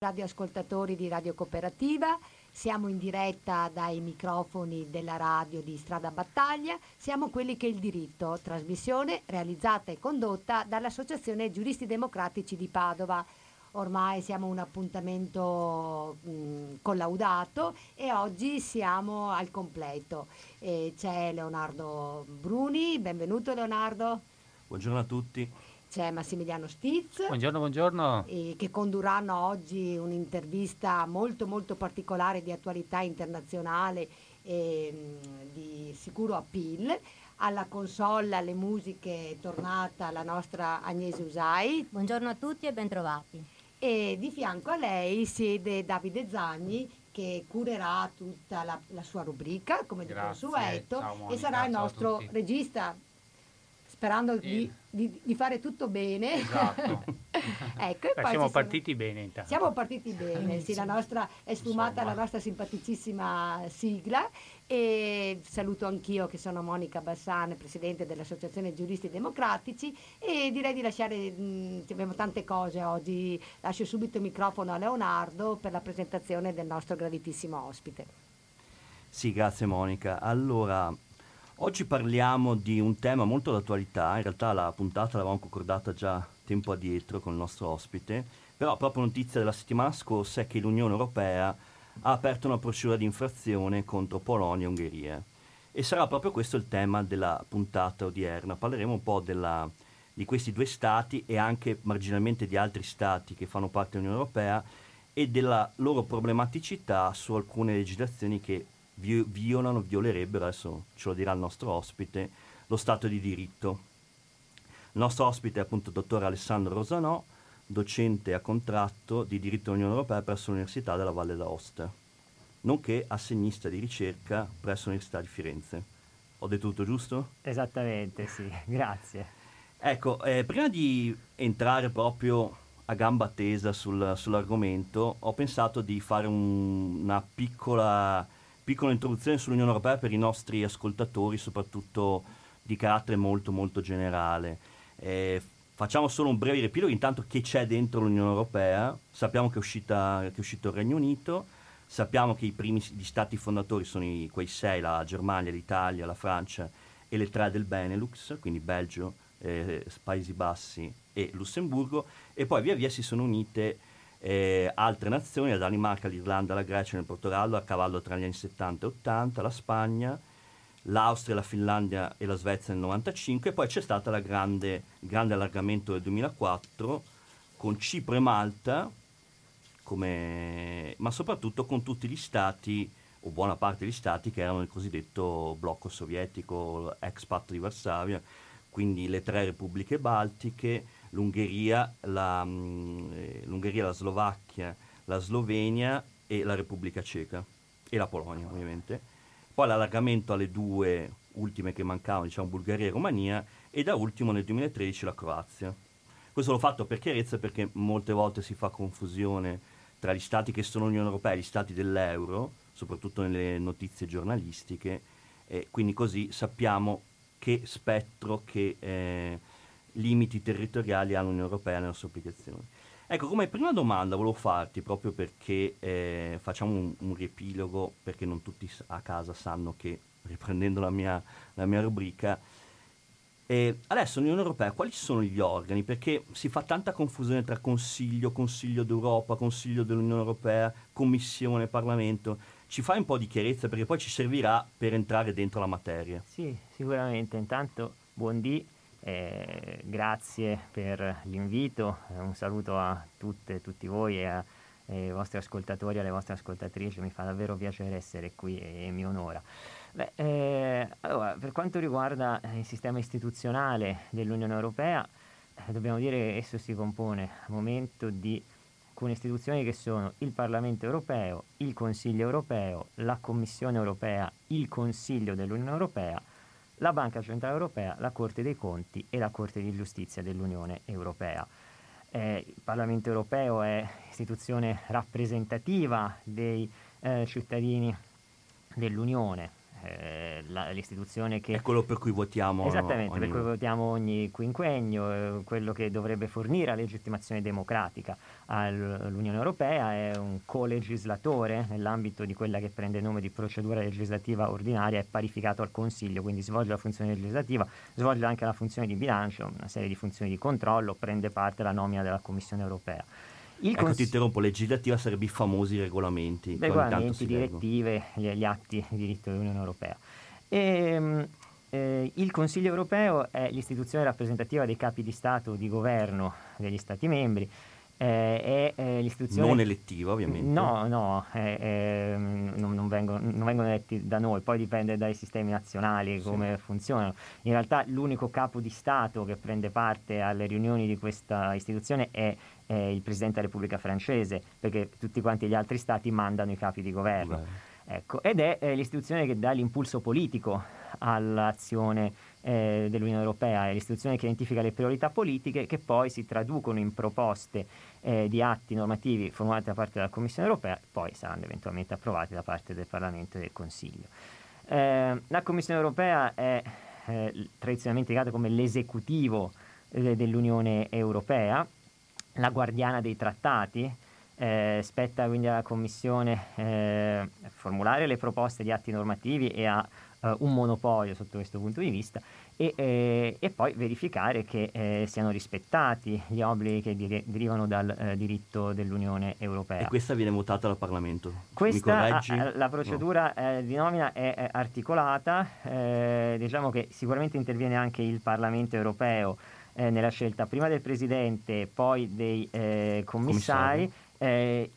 radioascoltatori di Radio Cooperativa, siamo in diretta dai microfoni della radio di Strada Battaglia, siamo quelli che il diritto, trasmissione realizzata e condotta dall'Associazione Giuristi Democratici di Padova. Ormai siamo un appuntamento mh, collaudato e oggi siamo al completo. E c'è Leonardo Bruni, benvenuto Leonardo. Buongiorno a tutti c'è Massimiliano Stiz. Buongiorno, buongiorno. Eh, che condurranno oggi un'intervista molto molto particolare di attualità internazionale e mm, di sicuro appeal. Alla console, alle musiche è tornata la nostra Agnese Usai. Buongiorno a tutti e bentrovati. E di fianco a lei siede Davide Zagni che curerà tutta la, la sua rubrica come di consueto e sarà il nostro regista sperando di, di, di, fare tutto bene. Esatto. ecco, Beh, siamo partiti bene intanto. Siamo partiti bene, sì, la nostra è sfumata Insomma. la nostra simpaticissima sigla e saluto anch'io che sono Monica Bassane, presidente dell'Associazione Giuristi Democratici e direi di lasciare, mh, abbiamo tante cose oggi, lascio subito il microfono a Leonardo per la presentazione del nostro graditissimo ospite. Sì, grazie Monica. Allora, Oggi parliamo di un tema molto d'attualità, in realtà la puntata l'avevamo concordata già tempo addietro con il nostro ospite, però proprio notizia della settimana scorsa è che l'Unione Europea ha aperto una procedura di infrazione contro Polonia e Ungheria. E sarà proprio questo il tema della puntata odierna. Parleremo un po' della, di questi due stati e anche marginalmente di altri stati che fanno parte dell'Unione Europea e della loro problematicità su alcune legislazioni che vi- violano, violerebbero, adesso ce lo dirà il nostro ospite, lo Stato di diritto. Il nostro ospite è appunto il dottor Alessandro Rosanò, docente a contratto di diritto dell'Unione Europea presso l'Università della Valle d'Aosta, nonché assegnista di ricerca presso l'Università di Firenze. Ho detto tutto giusto? Esattamente, sì, grazie. Ecco, eh, prima di entrare proprio a gamba tesa sul, sull'argomento, ho pensato di fare un, una piccola piccola introduzione sull'Unione Europea per i nostri ascoltatori, soprattutto di carattere molto molto generale. Eh, facciamo solo un breve riepilogo, intanto che c'è dentro l'Unione Europea, sappiamo che è, uscita, che è uscito il Regno Unito, sappiamo che i primi gli stati fondatori sono i, quei sei, la Germania, l'Italia, la Francia e le tre del Benelux, quindi Belgio, eh, Paesi Bassi e Lussemburgo, e poi via via si sono unite eh, altre nazioni, la Danimarca, l'Irlanda, la Grecia e il Portogallo a cavallo tra gli anni 70 e 80, la Spagna, l'Austria, la Finlandia e la Svezia nel 95 e poi c'è stato il grande, grande allargamento del 2004 con Cipro e Malta, come, ma soprattutto con tutti gli stati o buona parte degli stati che erano il cosiddetto blocco sovietico, ex patto di Varsavia, quindi le tre repubbliche baltiche, l'Ungheria, la, mm, eh, l'Ungheria, la Slovacchia, la Slovenia e la Repubblica Ceca e la Polonia ovviamente. Poi l'allargamento alle due ultime che mancavano, diciamo Bulgaria e Romania e da ultimo nel 2013 la Croazia. Questo l'ho fatto per chiarezza perché molte volte si fa confusione tra gli stati che sono l'Unione Europea e gli stati dell'euro, soprattutto nelle notizie giornalistiche, e quindi così sappiamo che spettro, che eh, limiti territoriali ha l'Unione Europea nella sua applicazione. Ecco, come prima domanda volevo farti, proprio perché eh, facciamo un, un, riepilogo, perché non tutti a casa sanno che, riprendendo la mia, la mia rubrica, eh, adesso l'Unione Europea quali sono gli organi? Perché si fa tanta confusione tra Consiglio, Consiglio d'Europa, Consiglio dell'Unione Europea, Commissione, Parlamento. Ci fai un po' di chiarezza perché poi ci servirà per entrare dentro la materia. Sì, sicuramente. Intanto, buon dì eh, grazie per l'invito, un saluto a tutte e tutti voi e ai vostri ascoltatori e alle vostre ascoltatrici, mi fa davvero piacere essere qui e, e mi onora. Beh, eh, allora, per quanto riguarda il sistema istituzionale dell'Unione Europea, eh, dobbiamo dire che esso si compone al momento di alcune istituzioni che sono il Parlamento europeo, il Consiglio europeo, la Commissione europea, il Consiglio dell'Unione europea la Banca Centrale Europea, la Corte dei Conti e la Corte di Giustizia dell'Unione Europea. Eh, il Parlamento Europeo è istituzione rappresentativa dei eh, cittadini dell'Unione, eh, la, l'istituzione che... È quello per cui votiamo. Esattamente, ogni... per cui votiamo ogni quinquennio, eh, quello che dovrebbe fornire la legittimazione democratica all'Unione Europea, è un co-legislatore nell'ambito di quella che prende il nome di procedura legislativa ordinaria, è parificato al Consiglio, quindi svolge la funzione legislativa, svolge anche la funzione di bilancio, una serie di funzioni di controllo, prende parte alla nomina della Commissione Europea. Il ecco, cons- ti interrompo, legislativa sarebbe i famosi regolamenti. Regolamenti, direttive, gli, gli, atti di diritto dell'Unione Europea. E, ehm, eh, il Consiglio Europeo è l'istituzione rappresentativa dei capi di Stato o di governo degli Stati membri eh, è eh, l'istituzione... Non elettiva ovviamente. No, no, eh, non, non, vengono, non, vengono, eletti da noi, poi dipende dai sistemi nazionali come sì. funzionano. In realtà l'unico capo di Stato che prende parte alle riunioni di questa istituzione è, è il Presidente della Repubblica francese, perché tutti quanti gli altri Stati mandano i capi di governo. Ecco, ed è eh, l'istituzione che dà l'impulso politico all'azione eh, dell'Unione Europea, è l'istituzione che identifica le priorità politiche che poi si traducono in proposte eh, di atti normativi formulati da parte della Commissione europea e poi saranno eventualmente approvati da parte del Parlamento e del Consiglio. Eh, la Commissione europea è eh, tradizionalmente indicata come l'esecutivo eh, dell'Unione Europea, la guardiana dei trattati, eh, spetta quindi alla Commissione eh, formulare le proposte di atti normativi e ha eh, un monopolio sotto questo punto di vista e, eh, e poi verificare che eh, siano rispettati gli obblighi che dir- derivano dal eh, diritto dell'Unione Europea. E questa viene votata dal Parlamento? Questa, a, la procedura no. Di nomina è, è articolata, diciamo che sicuramente interviene anche il Parlamento Europeo eh, nella scelta prima del Presidente, poi dei commissari. commissari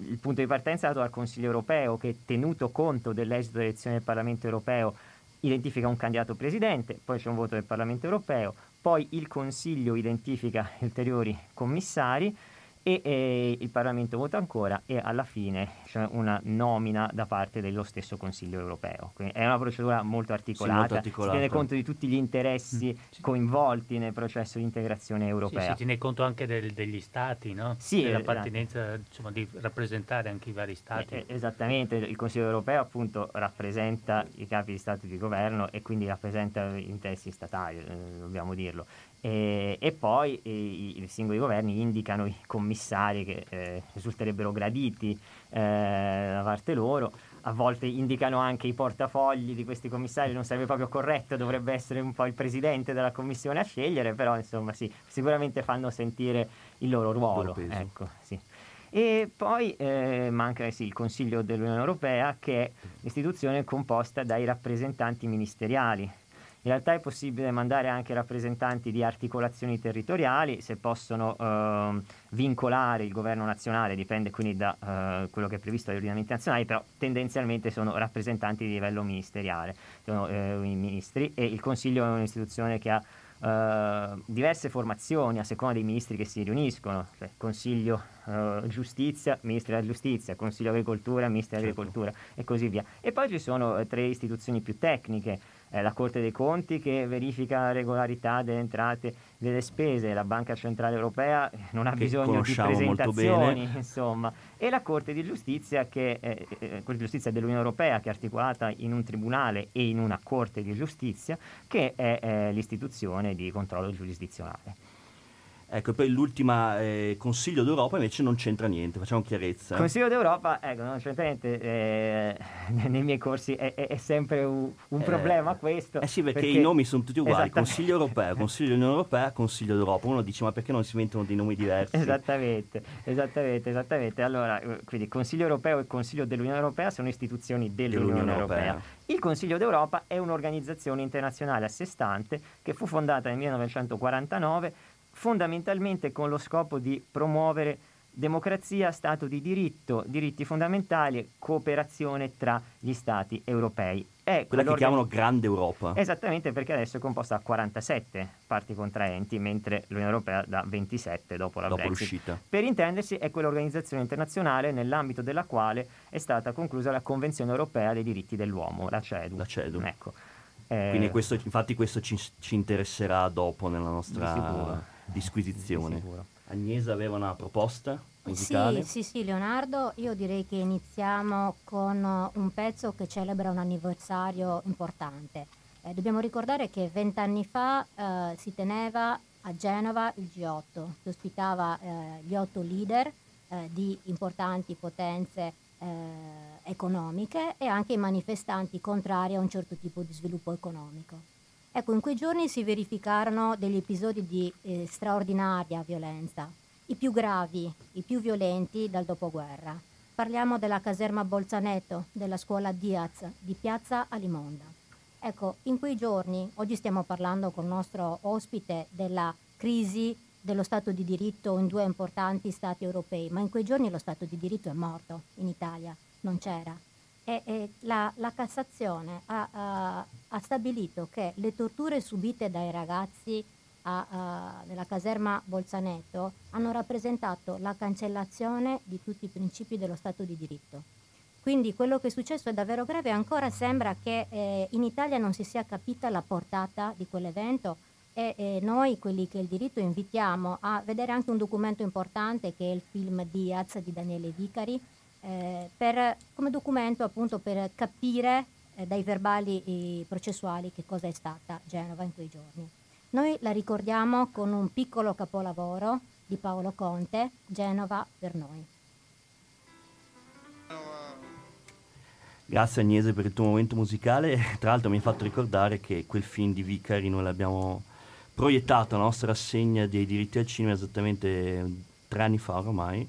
il punto di partenza è dato dal Consiglio europeo che tenuto conto dell'esito dell'elezione del Parlamento europeo identifica un candidato presidente, poi c'è un voto del Parlamento europeo, poi il Consiglio identifica ulteriori commissari e, e, il Parlamento vota ancora e alla fine c'è una nomina da parte dello stesso Consiglio europeo. Quindi è una procedura molto articolata, sì, molto articolata. si tiene conto di tutti gli interessi mm, sì. coinvolti nel processo di integrazione europea. Sì, si tiene conto anche del, degli stati, no? sì, dell'appartenenza esatto. insomma, di rappresentare anche i vari stati. Eh, esattamente, il Consiglio europeo appunto rappresenta i capi di Stato e di governo e quindi rappresenta gli interessi statali, eh, dobbiamo dirlo. E, e poi i, i, singoli governi indicano i commissari che eh, risulterebbero graditi eh, da parte loro, a volte indicano anche i portafogli di questi commissari, non sarebbe proprio corretto, dovrebbe essere un po' il presidente della commissione a scegliere, però insomma sì, sicuramente fanno sentire il loro ruolo. Ecco, sì. E poi eh, manca sì, il Consiglio dell'Unione Europea che è l'istituzione composta dai rappresentanti ministeriali in realtà è possibile mandare anche rappresentanti di articolazioni territoriali, se possono eh, vincolare il governo nazionale, dipende quindi da eh, quello che è previsto dagli ordinamenti nazionali, però tendenzialmente sono rappresentanti di livello ministeriale, sono eh, i ministri e il Consiglio è un'istituzione che ha Uh, diverse formazioni a seconda dei ministri che si riuniscono, cioè Consiglio uh, Giustizia, Ministri della Giustizia, Consiglio Agricoltura, Ministri certo. dell'Agricoltura e così via. E poi ci sono uh, tre istituzioni più tecniche, eh, la Corte dei Conti che verifica la regolarità delle entrate e delle spese, la Banca Centrale Europea non ha che bisogno di presentazioni, insomma, e la Corte di Giustizia, che, eh, eh, Corte di Giustizia dell'Unione Europea che è articolata in un tribunale e in una Corte di Giustizia che è eh, l'istituzione di controllo giurisdizionale. Ecco, poi l'ultima eh, Consiglio d'Europa invece non c'entra niente, facciamo chiarezza. Consiglio d'Europa, ecco, non c'entra niente, eh, nei miei corsi è, è, è sempre un, un eh, problema questo. Eh sì, perché, perché, i nomi sono tutti uguali, Consiglio Europeo, Consiglio dell'Unione Europea, Consiglio d'Europa. Uno dice ma perché non si mettono dei nomi diversi? Esattamente, esattamente, esattamente. Allora, eh, quindi Consiglio Europeo e Consiglio dell'Unione Europea sono istituzioni dell'Unione, dell'Unione Europea. Europea. Il Consiglio d'Europa è un'organizzazione internazionale a sé stante che fu fondata nel 1949 fondamentalmente con lo scopo di promuovere democrazia, Stato di diritto, diritti fondamentali e cooperazione tra gli Stati europei. È quella che chiamano Grande Europa. Esattamente, perché adesso è composta da 47 parti contraenti, mentre l'Unione Europea da 27 dopo la dopo Brexit. l'uscita. Per intendersi, è quell'organizzazione internazionale nell'ambito della quale è stata conclusa la Convenzione Europea dei diritti dell'uomo, la CEDU. La CEDU. Ecco. Eh, questo, infatti questo ci, ci interesserà dopo nella nostra disquisizione. Di Agnese aveva una proposta musicale. Sì, sì, sì, Leonardo, io direi che iniziamo con un pezzo che celebra un anniversario importante. Eh, dobbiamo ricordare che vent'anni fa eh, si teneva a Genova il G8, che ospitava eh, gli otto leader eh, di importanti potenze eh, economiche e anche i manifestanti contrari a un certo tipo di sviluppo economico. Ecco, in quei giorni si verificarono degli episodi di eh, straordinaria violenza, i più gravi, i più violenti dal dopoguerra. Parliamo della caserma Bolzaneto, della scuola Diaz di Piazza Alimonda. Ecco, in quei giorni, oggi stiamo parlando con il nostro ospite della crisi dello Stato di diritto in due importanti Stati europei, ma in quei giorni lo Stato di diritto è morto in Italia, non c'era. E, e la, la, Cassazione ha, ha, ha, stabilito che le torture subite dai ragazzi a, a, nella caserma Bolzaneto hanno rappresentato la cancellazione di tutti i principi dello Stato di diritto. Quindi quello che è successo è davvero grave e ancora sembra che eh, in Italia non si sia capita la portata di quell'evento e eh, noi, quelli che il diritto, invitiamo a vedere anche un documento importante che è il film Diaz di Daniele Vicari, eh, per, come documento appunto per capire eh, dai verbali processuali che cosa è stata Genova in quei giorni. Noi la ricordiamo con un piccolo capolavoro di Paolo Conte, Genova per noi. Grazie Agnese per il tuo momento musicale. Tra l'altro mi hai fatto ricordare che quel film di Vicari noi l'abbiamo proiettato la nostra rassegna dei diritti al cinema esattamente tre anni fa ormai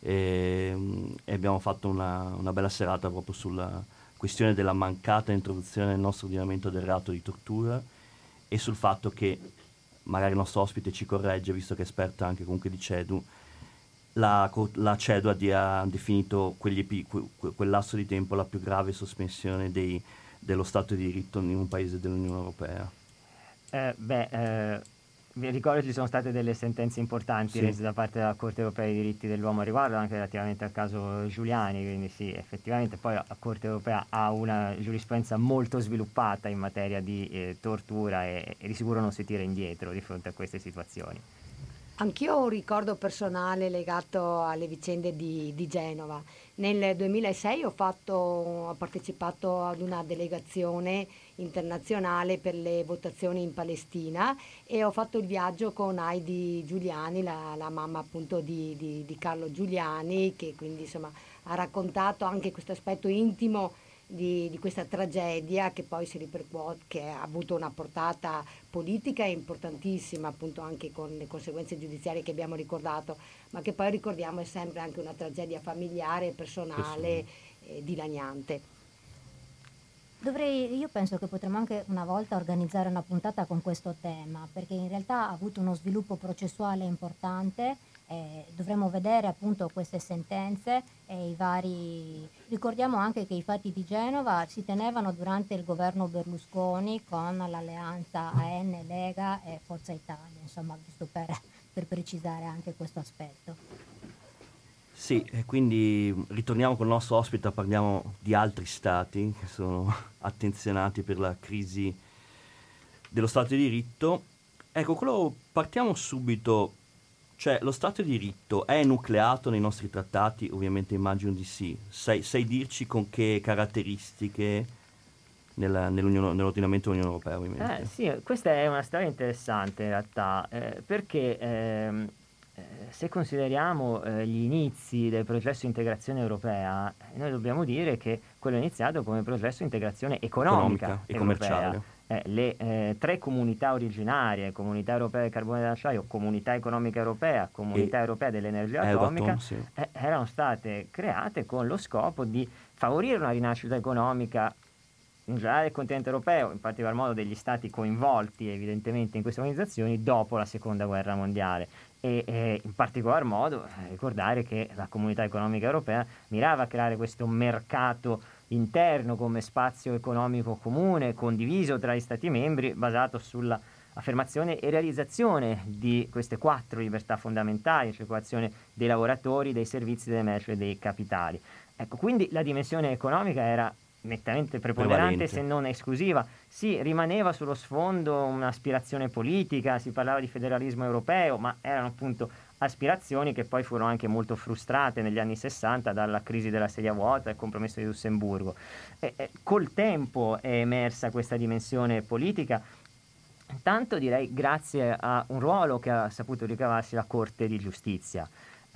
e, e abbiamo fatto una, una, bella serata proprio sulla questione della mancata introduzione nel nostro ordinamento del reato di tortura e sul fatto che magari il nostro ospite ci corregge visto che è esperta anche comunque di CEDU la, la CEDU ha definito quegli, que, quel lasso di tempo la più grave sospensione dei, dello Stato di diritto in un paese dell'Unione Europea. Eh, beh, eh, vi ricordo che ci sono state delle sentenze importanti sì. rese da parte della Corte Europea dei diritti dell'uomo a riguardo, anche relativamente al caso Giuliani, quindi sì, effettivamente poi la Corte Europea ha una giurisprudenza molto sviluppata in materia di eh, tortura e, e di sicuro non si tira indietro di fronte a queste situazioni. Anch'io ho un ricordo personale legato alle vicende di, di Genova. Nel 2006 ho, fatto, ho, partecipato ad una delegazione internazionale per le votazioni in Palestina e ho fatto il viaggio con Heidi Giuliani, la, la mamma appunto di, di, di Carlo Giuliani, che quindi insomma ha raccontato anche questo aspetto intimo di, di, questa tragedia che poi si ripercuote, che ha avuto una portata politica importantissima, appunto anche con le conseguenze giudiziarie che abbiamo ricordato, ma che poi ricordiamo è sempre anche una tragedia familiare, personale, eh, dilaniante. Dovrei, io penso che potremmo anche una volta organizzare una puntata con questo tema, perché in realtà ha avuto uno sviluppo processuale importante eh, dovremmo vedere appunto queste sentenze e i vari... Ricordiamo anche che i fatti di Genova si tenevano durante il governo Berlusconi con l'alleanza AN, Lega e Forza Italia, insomma, giusto per, per precisare anche questo aspetto. Sì, e quindi ritorniamo con il nostro ospite, parliamo di altri stati che sono attenzionati per la crisi dello Stato di diritto. Ecco, quello partiamo subito cioè, lo Stato di diritto è nucleato nei nostri trattati? Ovviamente immagino di sì. Sai, sai dirci con che caratteristiche nella, nell'ordinamento dell'Unione Europea, ovviamente? Eh, sì, questa è una storia interessante in realtà, eh, perché ehm, eh, se consideriamo eh, gli inizi del processo di integrazione europea, noi dobbiamo dire che quello è iniziato come processo di integrazione economica, economica e commerciale. Eh, le eh, tre comunità originarie, Comunità Europea del Carbone dell'Acciaio, Comunità Economica Europea, Comunità e Europea dell'Energia Atomica, sì. eh, erano state create con lo scopo di favorire una rinascita economica in generale del continente europeo, in particolar modo degli stati coinvolti evidentemente in queste organizzazioni dopo la seconda guerra mondiale e eh, in particolar modo eh, ricordare che la comunità economica europea mirava a creare questo mercato interno come spazio economico comune condiviso tra gli Stati membri basato sulla affermazione e realizzazione di queste quattro libertà fondamentali, circolazione dei lavoratori, dei servizi, delle merci e dei capitali. Ecco, quindi la dimensione economica era nettamente preponderante se non esclusiva. Sì, rimaneva sullo sfondo un'aspirazione politica, si parlava di federalismo europeo, ma erano appunto aspirazioni che poi furono anche molto frustrate negli anni 60 dalla crisi della sedia vuota e il compromesso di Lussemburgo. E, e, col tempo è emersa questa dimensione politica, tanto direi grazie a un ruolo che ha saputo ricavarsi la Corte di Giustizia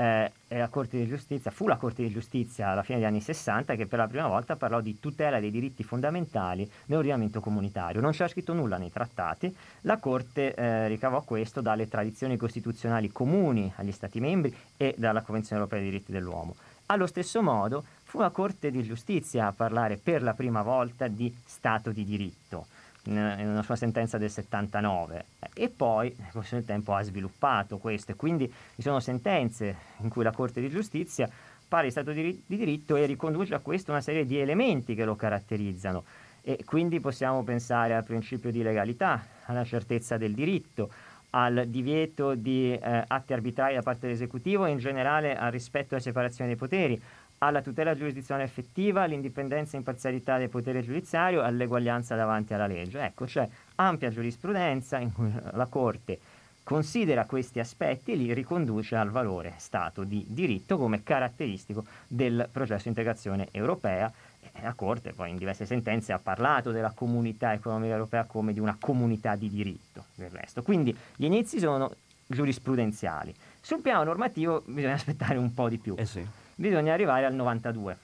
eh, la Corte di Giustizia, fu la Corte di Giustizia alla fine degli anni 60 che per la prima volta parlò di tutela dei diritti fondamentali nell'ordinamento comunitario. Non c'era scritto nulla nei trattati, la Corte eh, ricavò questo dalle tradizioni costituzionali comuni agli Stati membri e dalla Convenzione europea dei diritti dell'uomo. Allo stesso modo fu la Corte di Giustizia a parlare per la prima volta di Stato di diritto in una sua sentenza del 79 e poi nel corso del tempo ha sviluppato questo. E quindi ci sono sentenze in cui la Corte di Giustizia parla di Stato di, di diritto e riconduce a questo una serie di elementi che lo caratterizzano. E quindi possiamo pensare al principio di legalità, alla certezza del diritto, al divieto di eh, atti arbitrari da parte dell'esecutivo e in generale al rispetto della separazione dei poteri, alla tutela giurisdizionale effettiva, all'indipendenza e imparzialità del potere giudiziario, all'eguaglianza davanti alla legge. Ecco, c'è ampia giurisprudenza in cui la Corte considera questi aspetti e li riconduce al valore Stato di diritto come caratteristico del processo di integrazione europea. La Corte poi in diverse sentenze ha parlato della comunità economica europea come di una comunità di diritto del resto. Quindi gli inizi sono giurisprudenziali. Sul piano normativo bisogna aspettare un po' di più. Eh sì bisogna arrivare al 92,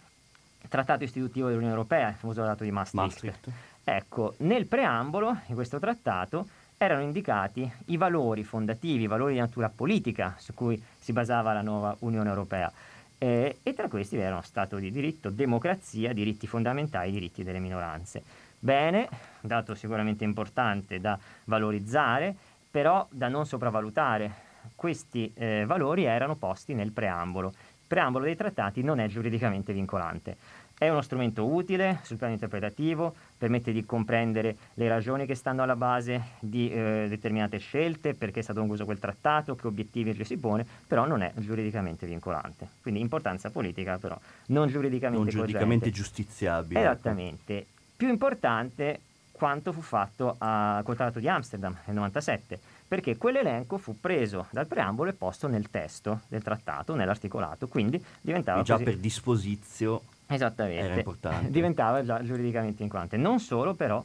trattato istitutivo dell'Unione Europea, il famoso trattato di Maastricht. Maastricht. Ecco, nel preambolo di questo trattato erano indicati i valori fondativi, i valori di natura politica su cui si basava la nuova Unione Europea. Eh, e tra questi erano Stato di diritto, democrazia, diritti fondamentali, diritti delle minoranze. Bene, dato sicuramente importante da valorizzare, però da non sopravvalutare. Questi eh, valori erano posti nel preambolo preambolo dei trattati non è giuridicamente vincolante. È uno strumento utile sul piano interpretativo, permette di comprendere le ragioni che stanno alla base di eh, determinate scelte, perché è stato concluso quel trattato, che obiettivi ci si pone, però non è giuridicamente vincolante. Quindi importanza politica, però non giuridicamente Non giuridicamente giustiziabile. Esattamente. Più importante quanto fu fatto a, col Trattato di Amsterdam nel 97 perché quell'elenco fu preso dal preambolo e posto nel testo del trattato, nell'articolato, quindi diventava... E già così... per disposizio Esattamente, diventava già giuridicamente vincolante. Non solo però,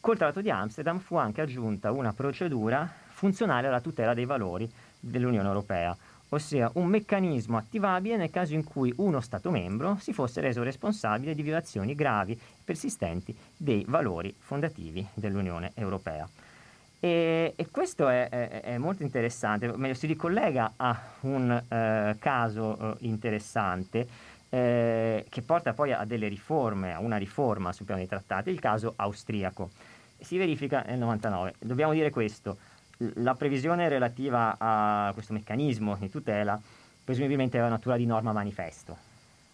col Trattato di Amsterdam fu anche aggiunta una procedura funzionale alla tutela dei valori dell'Unione Europea, ossia un meccanismo attivabile nel caso in cui uno Stato membro si fosse reso responsabile di violazioni gravi e persistenti dei valori fondativi dell'Unione Europea. E, e questo è, è, è, molto interessante, meglio si ricollega a un eh, caso eh, interessante eh, che porta poi a delle riforme, a una riforma sul piano dei trattati, il caso austriaco. Si verifica nel 99. Dobbiamo dire questo, la previsione relativa a questo meccanismo di tutela presumibilmente aveva natura di norma manifesto.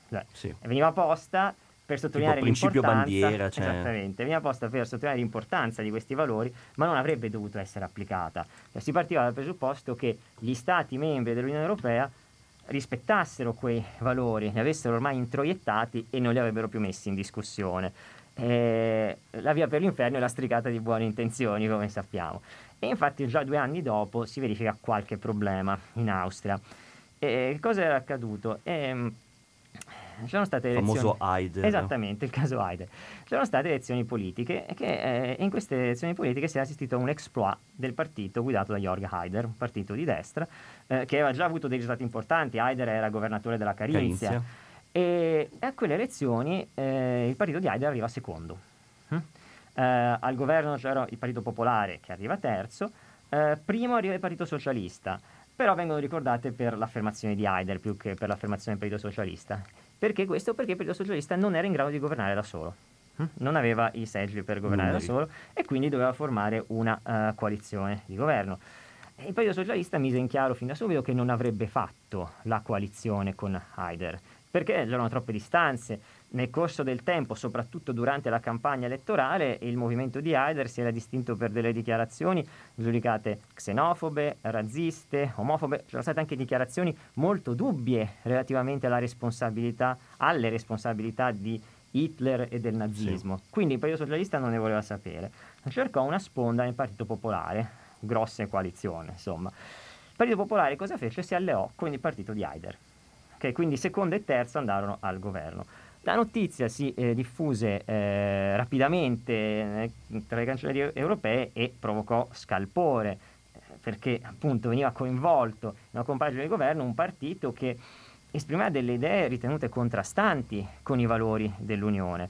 Cioè, sì. Veniva posta per sottolineare l'importanza bandiera, cioè... esattamente, veniva posta per sottolineare l'importanza di questi valori, ma non avrebbe dovuto essere applicata. Cioè, si partiva dal presupposto che gli Stati membri dell'Unione Europea rispettassero quei valori, li avessero ormai introiettati e non li avrebbero più messi in discussione. Eh, la via per l'inferno è lastricata di buone intenzioni, come sappiamo. E infatti già due anni dopo si verifica qualche problema in Austria. E cosa era accaduto? Eh, c'erano state il elezioni... famoso Haider. Esattamente, il caso Haider. C'erano state elezioni politiche e che eh, in queste elezioni politiche si è assistito a un exploit del partito guidato da Jörg Haider, un partito di destra, eh, che aveva già avuto dei risultati importanti. Haider era governatore della Carinzia. Carinzia. E a quelle elezioni eh, il partito di Haider arriva secondo. Hm? Eh, al governo c'era il Partito Popolare che arriva terzo, eh, primo arriva il Partito Socialista però vengono ricordate per l'affermazione di Haider più che per l'affermazione del Partito Socialista. Perché questo? Perché il Partito Socialista non era in grado di governare da solo. Hm? Non aveva i seggi per governare da solo e quindi doveva formare una uh, coalizione di governo. Il Partito Socialista mise in chiaro fin da subito che non avrebbe fatto la coalizione con Haider perché c'erano troppe distanze. Nel corso del tempo, soprattutto durante la campagna elettorale, il movimento di Haider si era distinto per delle dichiarazioni giudicate xenofobe, razziste, omofobe. C'erano state anche dichiarazioni molto dubbie relativamente alla responsabilità, alle responsabilità di Hitler e del nazismo. Sì. Quindi il Partito Socialista non ne voleva sapere. Cercò una sponda nel Partito Popolare, grosse coalizione, insomma. Partito Popolare cosa fece? Si alleò con il partito di Haider, okay? quindi secondo e terzo andarono al governo. La notizia si eh, diffuse eh, rapidamente eh, tra le cancellerie europee e provocò scalpore, eh, perché appunto veniva coinvolto in una compagine di governo un partito che esprimeva delle idee ritenute contrastanti con i valori dell'Unione.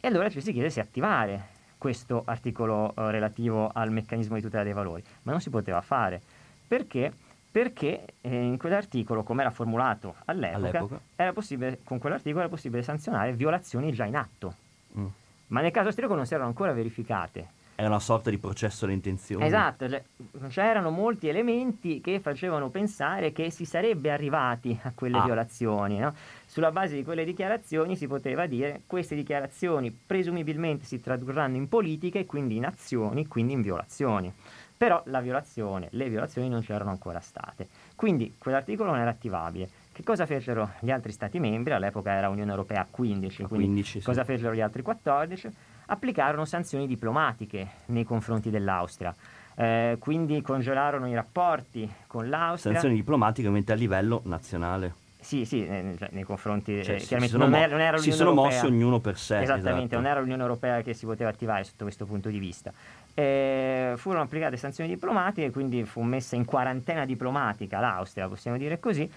E allora ci si chiede se attivare questo articolo eh, relativo al meccanismo di tutela dei valori, ma non si poteva fare. Perché? Perché eh, in quell'articolo, come era formulato all'epoca, all'epoca. con quell'articolo era possibile sanzionare violazioni già in atto. Mm. Ma nel caso austriaco non si erano ancora verificate. È una sorta di processo alle intenzioni. Esatto, cioè, c'erano molti elementi che facevano pensare che si sarebbe arrivati a quelle ah. violazioni. No? Sulla base di quelle dichiarazioni si poteva dire che queste dichiarazioni presumibilmente si tradurranno in politiche, quindi in azioni, quindi in violazioni. Però la violazione, le violazioni non c'erano ancora state. Quindi quell'articolo non era attivabile. Che cosa fecero gli altri Stati membri? All'epoca era Unione Europea 15, 15 cosa sì. fecero gli altri 14? Applicarono sanzioni diplomatiche nei confronti dell'Austria. Eh, quindi congelarono i rapporti con l'Austria. Sanzioni diplomatiche ovviamente a livello nazionale. Sì, sì, eh, cioè, nei confronti... Cioè, eh, chiaramente non, era, non era si sono Europea. mossi ognuno per sé. Esattamente, esatto. non era l'Unione Europea che si poteva attivare sotto questo punto di vista. Eh, furono applicate sanzioni diplomatiche, quindi fu messa in quarantena diplomatica l'Austria, possiamo dire così.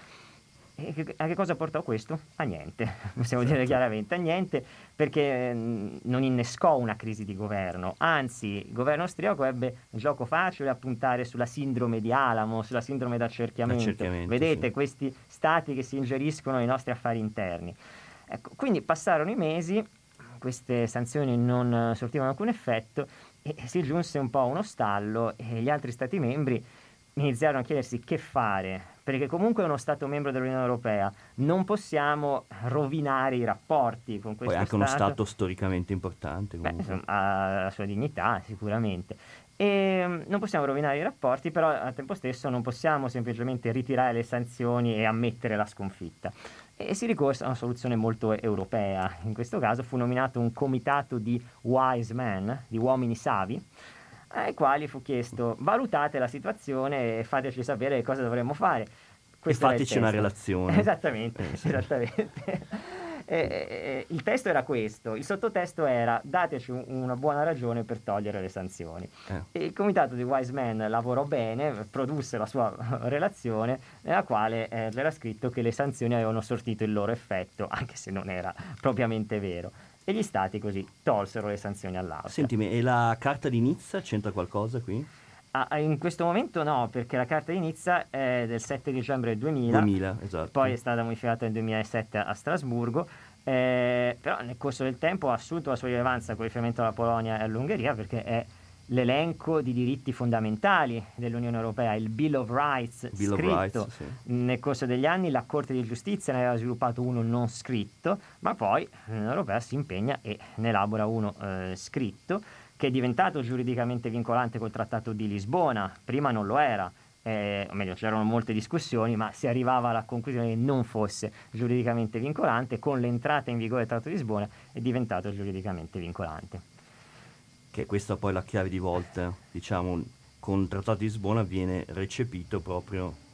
E a che cosa portò questo? A niente, possiamo certo. dire chiaramente, a niente, perché mm, non innescò una crisi di governo, anzi il governo austriaco ebbe un gioco facile a puntare sulla sindrome di Alamo, sulla sindrome d'accerchiamento. Vedete sì. questi stati che si ingeriscono nei nostri affari interni. Ecco, quindi passarono i mesi, queste sanzioni non sortivano alcun effetto e si giunse un po' a uno stallo e gli altri Stati membri iniziarono a chiedersi che fare, perché comunque è uno Stato membro dell'Unione Europea, non possiamo rovinare i rapporti con questo Poi anche Stato. uno Stato storicamente importante. Beh, ha la sua dignità sicuramente. E mm, non possiamo rovinare i rapporti, però al tempo stesso non possiamo semplicemente ritirare le sanzioni e ammettere la sconfitta e si ricorse a una soluzione molto europea. In questo caso fu nominato un comitato di wise men, di uomini savi, ai quali fu chiesto valutate la situazione e fateci sapere cosa dovremmo fare. Questo e fateci una relazione. Esattamente, eh, sì. esattamente. Eh, eh, il testo era questo, il sottotesto era dateci un, una buona ragione per togliere le sanzioni. Eh. Il comitato di Wise Men lavorò bene, produsse la sua relazione nella quale eh, era scritto che le sanzioni avevano sortito il loro effetto, anche se non era propriamente vero. E gli stati così tolsero le sanzioni all'Austria. Sentimi, e la carta di Nizza c'entra qualcosa qui? Ah, in questo momento no, perché la carta di Nizza è del 7 dicembre 2000, 2000 esatto. poi è stata modificata nel 2007 a Strasburgo, eh, però nel corso del tempo ha assunto la sua rilevanza con riferimento alla Polonia e all'Ungheria perché è l'elenco di diritti fondamentali dell'Unione Europea, il Bill of Rights Bill scritto. Of Rights, sì. Nel corso degli anni la Corte di Giustizia ne aveva sviluppato uno non scritto, ma poi l'Unione Europea si impegna e ne elabora uno eh, scritto che è diventato giuridicamente vincolante col Trattato di Lisbona, prima non lo era. Eh, o meglio, c'erano molte discussioni, ma si arrivava alla conclusione che non fosse giuridicamente vincolante. Con l'entrata in vigore del Trattato di Lisbona è diventato giuridicamente vincolante. Che questa poi è la chiave di volta, diciamo, con il Trattato di Lisbona viene recepito proprio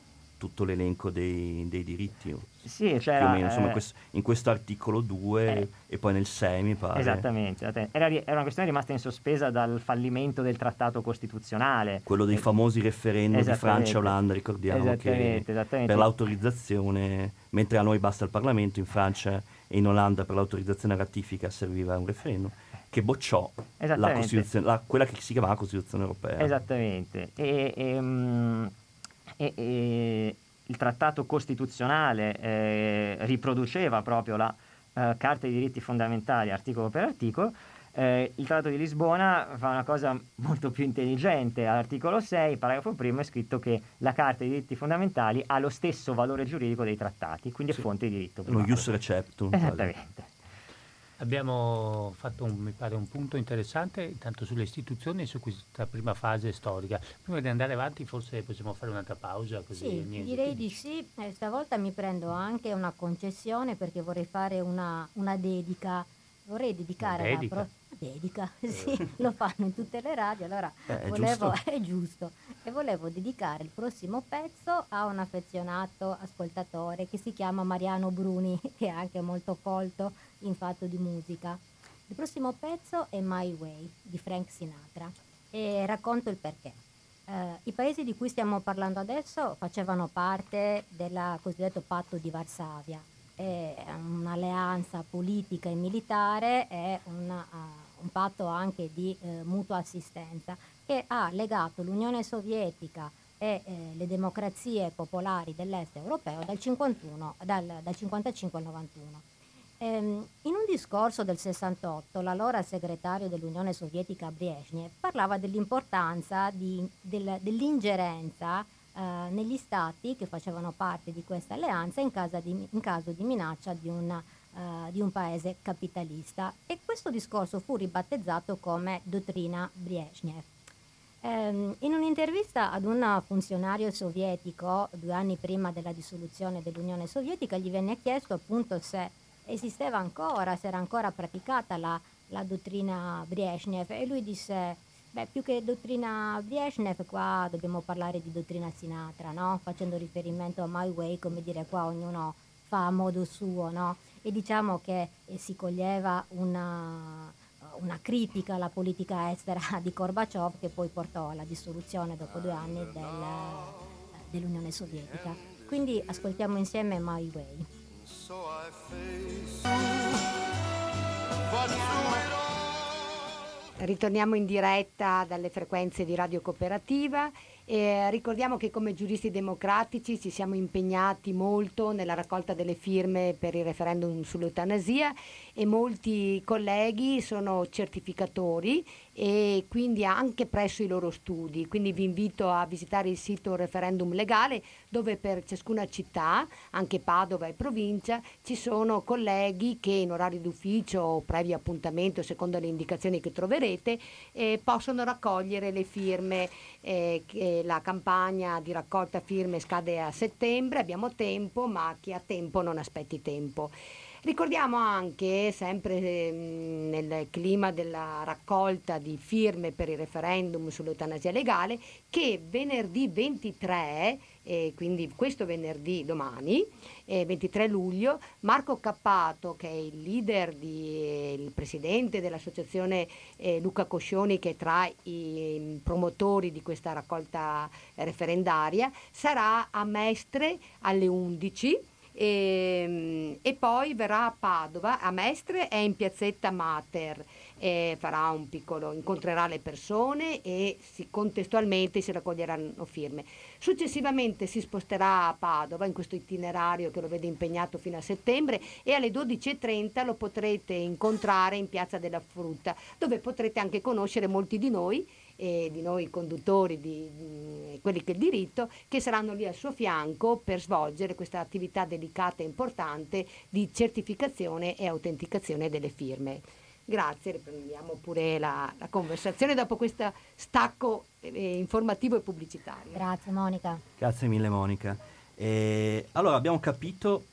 tutto l'elenco dei, dei diritti. Sì, cioè, meno, insomma, eh, in questo articolo 2 eh, e poi nel 6 mi pare. Esattamente, era, era, una questione rimasta in sospesa dal fallimento del trattato costituzionale. Quello dei eh, famosi referendum di Francia e Olanda, ricordiamo esattamente, che esattamente. per l'autorizzazione, mentre a noi basta il Parlamento, in Francia e in Olanda per l'autorizzazione a ratifica serviva un referendum che bocciò la la, quella che si chiamava Costituzione europea. Esattamente. E, e, um, e, e il trattato costituzionale eh, riproduceva proprio la eh, Carta dei diritti fondamentali articolo per articolo, eh, il Trattato di Lisbona fa una cosa molto più intelligente. All'articolo 6, paragrafo primo, è scritto che la Carta dei diritti fondamentali ha lo stesso valore giuridico dei trattati, quindi è fonte di diritto. Lo ius receptum. Esattamente. Abbiamo fatto un, mi pare, un punto interessante intanto sulle istituzioni e su questa prima fase storica. Prima di andare avanti forse possiamo fare un'altra pausa. Così sì, niente, direi di sì. Eh, stavolta mi prendo anche una concessione perché vorrei fare una, una dedica. Vorrei dedicare dedica. Pro- dedica, sì, lo fanno in tutte le radio, allora Eh, volevo, giusto. è giusto, e volevo dedicare il prossimo pezzo a un affezionato ascoltatore che si chiama Mariano Bruni, che è anche molto colto in fatto di musica. Il prossimo pezzo è My Way di Frank Sinatra e racconto il perché. Eh, I paesi di cui stiamo parlando adesso facevano parte del cosiddetto patto di Varsavia, è un'alleanza politica e militare e uh, un patto anche di eh, mutua assistenza che ha legato l'Unione Sovietica e eh, le democrazie popolari dell'est europeo dal, 51, dal, dal 55 al 91. Ehm, in un discorso del 68, l'allora segretario dell'Unione Sovietica Brezhnev parlava dell'importanza di, del, dell'ingerenza eh, negli stati che facevano parte di questa alleanza in, di, in caso di minaccia di, una, eh, di, un paese capitalista e questo discorso fu ribattezzato come dottrina Brezhnev. Ehm, in un'intervista ad un funzionario sovietico due anni prima della dissoluzione dell'Unione Sovietica gli venne chiesto appunto se esisteva ancora, se era ancora praticata la, la dottrina Brezhnev e lui disse Beh, più che dottrina Brezhnev, qua dobbiamo parlare di dottrina Sinatra, no? Facendo riferimento a My Way, come dire, qua ognuno fa a modo suo, no? E diciamo che eh, si coglieva una, una, critica alla politica estera di Gorbaciov che poi portò alla dissoluzione dopo due anni del, dell'Unione Sovietica. Quindi ascoltiamo insieme My Way. Ritorniamo in diretta dalle frequenze di Radio Cooperativa e ricordiamo che come giuristi democratici ci siamo impegnati molto nella raccolta delle firme per il referendum sull'eutanasia e molti colleghi sono certificatori e quindi anche presso i loro studi. Quindi vi invito a visitare il sito Referendum Legale dove per ciascuna città, anche Padova e provincia, ci sono colleghi che in orario d'ufficio o previo appuntamento, secondo le indicazioni che troverete, eh, possono raccogliere le firme. Eh, la campagna di raccolta firme scade a settembre, abbiamo tempo, ma chi ha tempo non aspetti tempo. Ricordiamo anche, sempre ehm, nel clima della raccolta di firme per il referendum sull'eutanasia legale, che venerdì 23, eh, quindi questo venerdì domani, eh, 23 luglio, Marco Cappato, che è il leader, di, eh, il presidente dell'associazione eh, Luca Coscioni, che è tra i promotori di questa raccolta referendaria, sarà a Mestre alle 11 e, ehm, e, poi verrà a Padova, a Mestre è in piazzetta Mater, farà un piccolo, incontrerà le persone e si, contestualmente si raccoglieranno firme. Successivamente si sposterà a Padova in questo itinerario che lo vede impegnato fino a settembre e alle 12.30 lo potrete incontrare in Piazza della Frutta, dove potrete anche conoscere molti di noi e di noi conduttori, di, di, quelli che il diritto, che saranno lì al suo fianco per svolgere questa attività delicata e importante di certificazione e autenticazione delle firme. Grazie, riprendiamo pure la, la conversazione dopo questo stacco eh, informativo e pubblicitario. Grazie Monica. Grazie mille Monica. Eh, allora abbiamo capito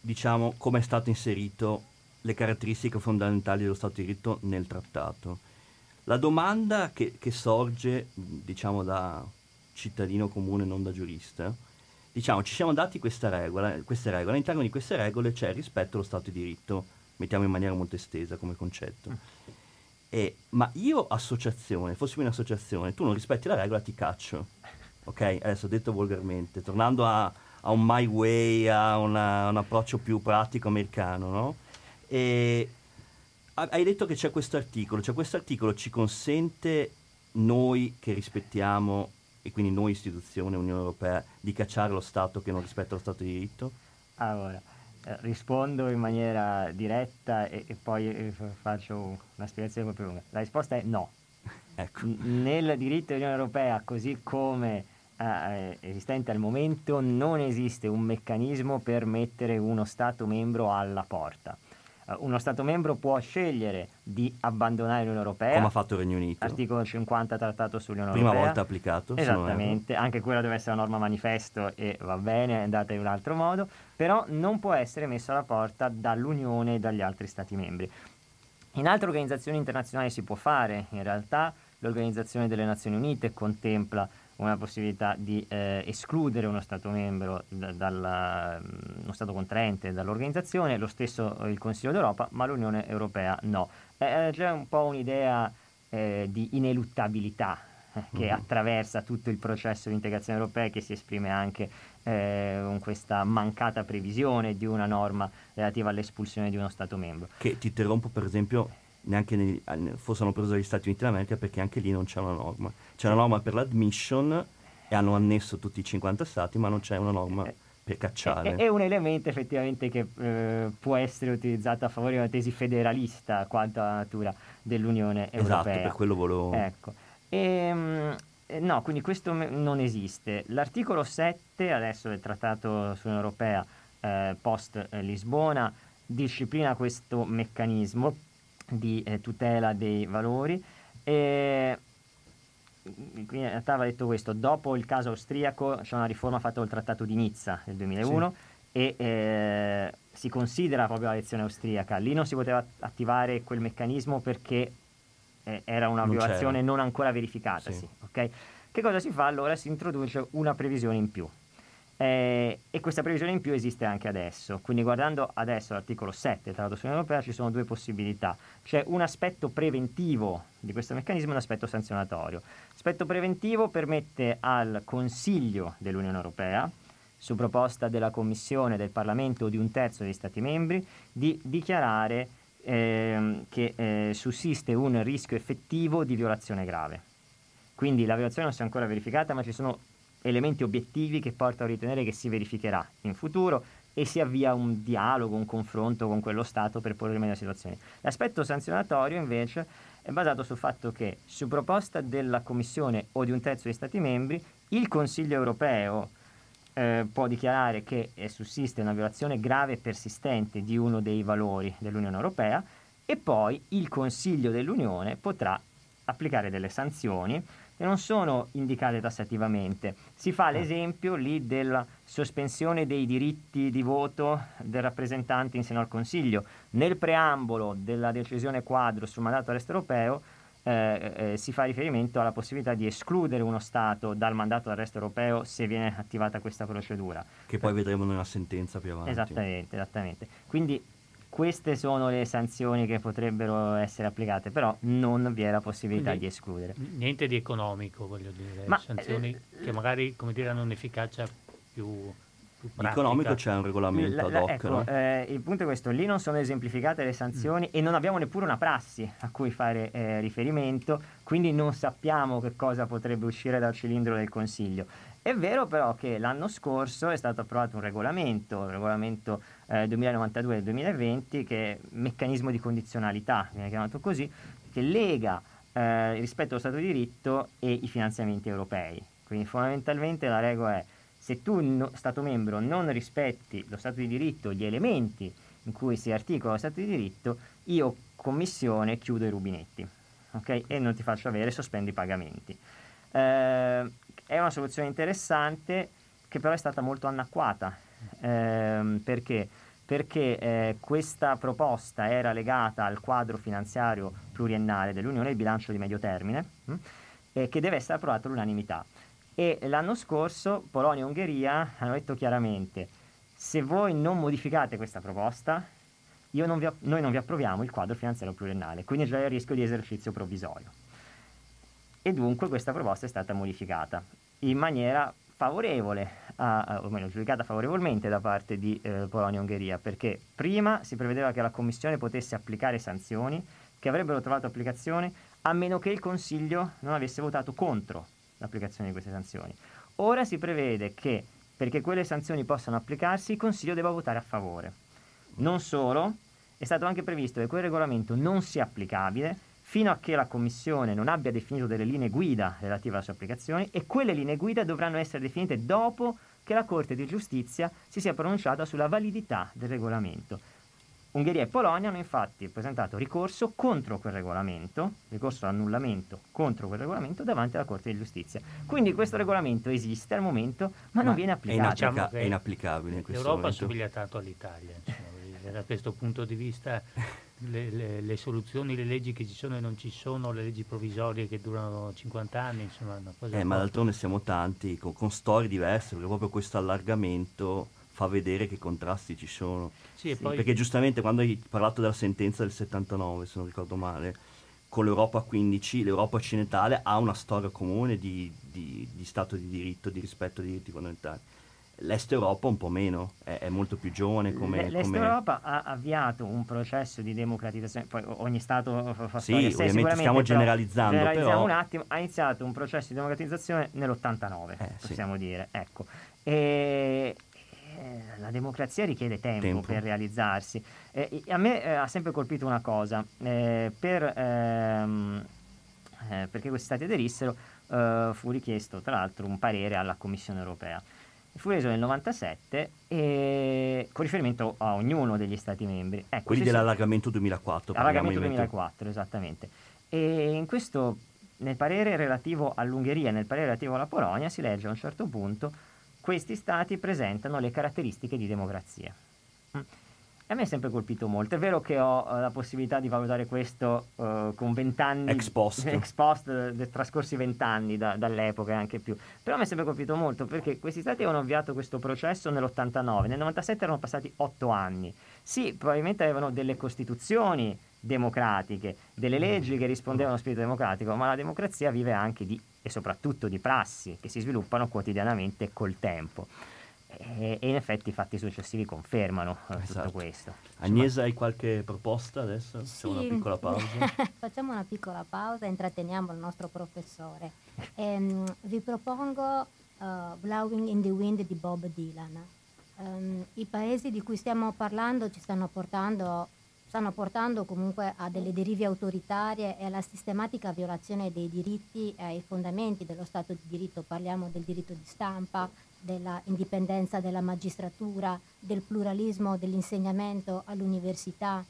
diciamo, come è stato inserito le caratteristiche fondamentali dello Stato di diritto nel trattato. La domanda che, che sorge, diciamo, da cittadino comune, non da giurista, diciamo, ci siamo dati questa regola, queste regole, all'interno di queste regole c'è il rispetto allo Stato di diritto, mettiamo in maniera molto estesa come concetto. E, ma io associazione, fossi un'associazione, tu non rispetti la regola, ti caccio. Ok? Adesso detto volgarmente, tornando a, a un my way, a una, un approccio più pratico americano, no? E hai detto che c'è questo articolo, cioè questo articolo ci consente noi che rispettiamo e quindi noi istituzione, Unione Europea, di cacciare lo Stato che non rispetta lo Stato di diritto? Allora, eh, rispondo in maniera diretta e, e poi eh, faccio una spiegazione più lunga. La risposta è no. ecco. N- nel diritto dell'Unione Europea, così come eh, esistente al momento, non esiste un meccanismo per mettere uno Stato membro alla porta. Eh, uno Stato membro può scegliere di abbandonare l'Unione Europea. Come ha fatto il Regno Unito. Articolo 50 Trattato sull'Unione Prima Europea. volta applicato. Esattamente, anche quella deve essere una norma manifesto e va bene, è andata in un altro modo, però non può essere messo alla porta dall'Unione e dagli altri Stati membri. In altre organizzazioni internazionali si può fare, in realtà l'Organizzazione delle Nazioni Unite contempla una possibilità di eh, escludere uno Stato membro da, dalla, mm, uno Stato contraente dall'organizzazione, lo stesso il Consiglio d'Europa, ma l'Unione Europea no. Eh, eh c'è un po' un'idea eh, di ineluttabilità eh, che mm-hmm. attraversa tutto il processo di integrazione europea e che si esprime anche eh, con questa mancata previsione di una norma relativa all'espulsione di uno Stato membro. Che ti interrompo per esempio neanche nei, forse hanno preso dagli Stati Uniti d'America perché anche lì non c'è una norma. C'è una norma per l'admission e hanno annesso tutti i 50 stati, ma non c'è una norma eh, per cacciare. È, è un elemento effettivamente che eh, può essere utilizzato a favore di una tesi federalista quanto alla natura dell'Unione Europea. Esatto, per quello volevo... Ecco. E, ehm, eh, no, quindi questo non esiste. L'articolo 7 adesso del Trattato sull'Unione Europea eh, post Lisbona disciplina questo meccanismo di eh, tutela dei valori. E, quindi in realtà va detto questo, dopo il caso austriaco c'è una riforma fatta col Trattato di Nizza nel 2001 sì. e eh, si considera proprio la lezione austriaca. Lì non si poteva attivare quel meccanismo perché eh, era una non violazione c'era. non ancora verificata. Sì. Sì, okay? Che cosa si fa? Allora si introduce una previsione in più. Eh, e questa previsione in più esiste anche adesso. Quindi guardando adesso l'articolo 7 del Trattato sull'Unione Europea ci sono due possibilità. C'è un aspetto preventivo di questo meccanismo e un aspetto sanzionatorio. L'aspetto preventivo permette al Consiglio dell'Unione Europea, su proposta della Commissione, del Parlamento o di un terzo degli Stati membri, di dichiarare eh, che eh, sussiste un rischio effettivo di violazione grave. Quindi la violazione non si è ancora verificata, ma ci sono elementi obiettivi che portano a ritenere che si verificherà in futuro e si avvia un dialogo, un confronto con quello Stato per porre rimedio alla situazione. L'aspetto sanzionatorio invece è basato sul fatto che su proposta della Commissione o di un terzo degli Stati membri il Consiglio europeo eh, può dichiarare che eh, sussiste una violazione grave e persistente di uno dei valori dell'Unione Europea e poi il Consiglio dell'Unione potrà applicare delle sanzioni che non sono indicate tassativamente. Si fa ah. l'esempio lì della sospensione dei diritti di voto del rappresentante in seno al Consiglio. Nel preambolo della decisione quadro sul mandato all'est europeo eh, eh, si fa riferimento alla possibilità di escludere uno Stato dal mandato d'arresto europeo se viene attivata questa procedura. Che poi vedremo nella sentenza più avanti. Esattamente, esattamente. Quindi queste sono le sanzioni che potrebbero essere applicate, però non vi è la possibilità Quindi, di escludere. Niente di economico, voglio dire, Ma, sanzioni eh, che magari come dire, hanno un'efficacia più, economico c'è un regolamento ad hoc. Ecco, no? eh, il punto è questo: lì non sono esemplificate le sanzioni mm. e non abbiamo neppure una prassi a cui fare eh, riferimento, quindi non sappiamo che cosa potrebbe uscire dal cilindro del Consiglio. È vero però che l'anno scorso è stato approvato un regolamento, il regolamento eh, 2092 del 2020, che è meccanismo di condizionalità, viene chiamato così, che lega eh, il rispetto allo Stato di diritto e i finanziamenti europei. Quindi fondamentalmente la regola è se tu, no, Stato membro, non rispetti lo Stato di diritto, gli elementi in cui si articola lo Stato di diritto, io, Commissione, chiudo i rubinetti okay? e non ti faccio avere, sospendo i pagamenti. Eh, è una soluzione interessante che però è stata molto anacquata. Eh, perché? Perché eh, questa proposta era legata al quadro finanziario pluriennale dell'Unione, il bilancio di medio termine, mh, hm, che deve essere approvato all'unanimità. E l'anno scorso Polonia e Ungheria hanno detto chiaramente, se voi non modificate questa proposta, non vi, noi non vi approviamo il quadro finanziario pluriennale, quindi c'è il rischio di esercizio provvisorio e dunque questa proposta è stata modificata in maniera favorevole, a, o meglio giudicata favorevolmente da parte di eh, Polonia e Ungheria, perché prima si prevedeva che la Commissione potesse applicare sanzioni che avrebbero trovato applicazione a meno che il Consiglio non avesse votato contro l'applicazione di queste sanzioni. Ora si prevede che perché quelle sanzioni possano applicarsi il Consiglio debba votare a favore. Non solo, è stato anche previsto che quel regolamento non sia applicabile fino a che la Commissione non abbia definito delle linee guida relative alla sua applicazione e quelle linee guida dovranno essere definite dopo che la Corte di Giustizia si sia pronunciata sulla validità del regolamento. Ungheria e Polonia hanno infatti presentato ricorso contro quel regolamento, ricorso all'annullamento contro quel regolamento davanti alla Corte di Giustizia. Quindi questo regolamento esiste al momento, ma, ma non viene applicato. È, inapplica- è inapplicabile in questo L'Europa momento. assomiglia tanto all'Italia, insomma, da questo punto di vista le, le, le, soluzioni, le leggi che ci sono e non ci sono, le leggi provvisorie che durano 50 anni, insomma, una cosa... Eh, ma d'altronde siamo tanti, con, con storie diverse, perché proprio questo allargamento fa vedere che contrasti ci sono. Sì, poi... Perché giustamente quando hai parlato della sentenza del 79, se non ricordo male, con l'Europa 15, l'Europa occidentale ha una storia comune di, di, di Stato di diritto, di rispetto dei diritti fondamentali L'Est Europa un po' meno, è, è molto più giovane come... L'Est come... Europa ha avviato un processo di democratizzazione, poi ogni Stato fa Sì, storia, ovviamente stiamo generalizzando, generalizziamo però... un attimo, ha iniziato un processo di democratizzazione nell'89, eh, possiamo sì. dire, ecco. E, la democrazia richiede tempo, tempo. per realizzarsi. Eh, a me eh, ha sempre colpito una cosa, eh, per, ehm, eh, perché questi stati aderissero eh, fu richiesto tra l'altro un parere alla Commissione europea fu reso nel 97 e, con riferimento a ognuno degli Stati membri. Ecco, Quelli dell'allargamento 2004. Allargamento 2004, esattamente. E in questo, nel parere relativo all'Ungheria e nel parere relativo alla Polonia, si legge a un certo punto questi Stati presentano le caratteristiche di democrazia. Mm. A me è sempre colpito molto. È vero che ho uh, la possibilità di valutare questo uh, con vent'anni ex post, ex post uh, trascorsi vent'anni da, dall'epoca e anche più. Però mi è sempre colpito molto perché questi stati avevano avviato questo processo nell'89, nel 97 erano passati otto anni. Sì, probabilmente avevano delle costituzioni democratiche, delle leggi che rispondevano allo spirito democratico, ma la democrazia vive anche di e soprattutto di prassi che si sviluppano quotidianamente col tempo. E, e in effetti i fatti successivi confermano eh, esatto. tutto questo. Agnesa, hai qualche proposta adesso? Sì. Facciamo una piccola pausa. Facciamo una piccola pausa e intratteniamo il nostro professore. Ehm, vi propongo uh, Blowing in the Wind di Bob Dylan. Um, I paesi di cui stiamo parlando ci stanno portando stanno portando comunque a delle derive autoritarie e alla sistematica violazione dei diritti e ai fondamenti dello Stato di diritto. Parliamo del diritto di stampa, della indipendenza della magistratura, del pluralismo dell'insegnamento all'università.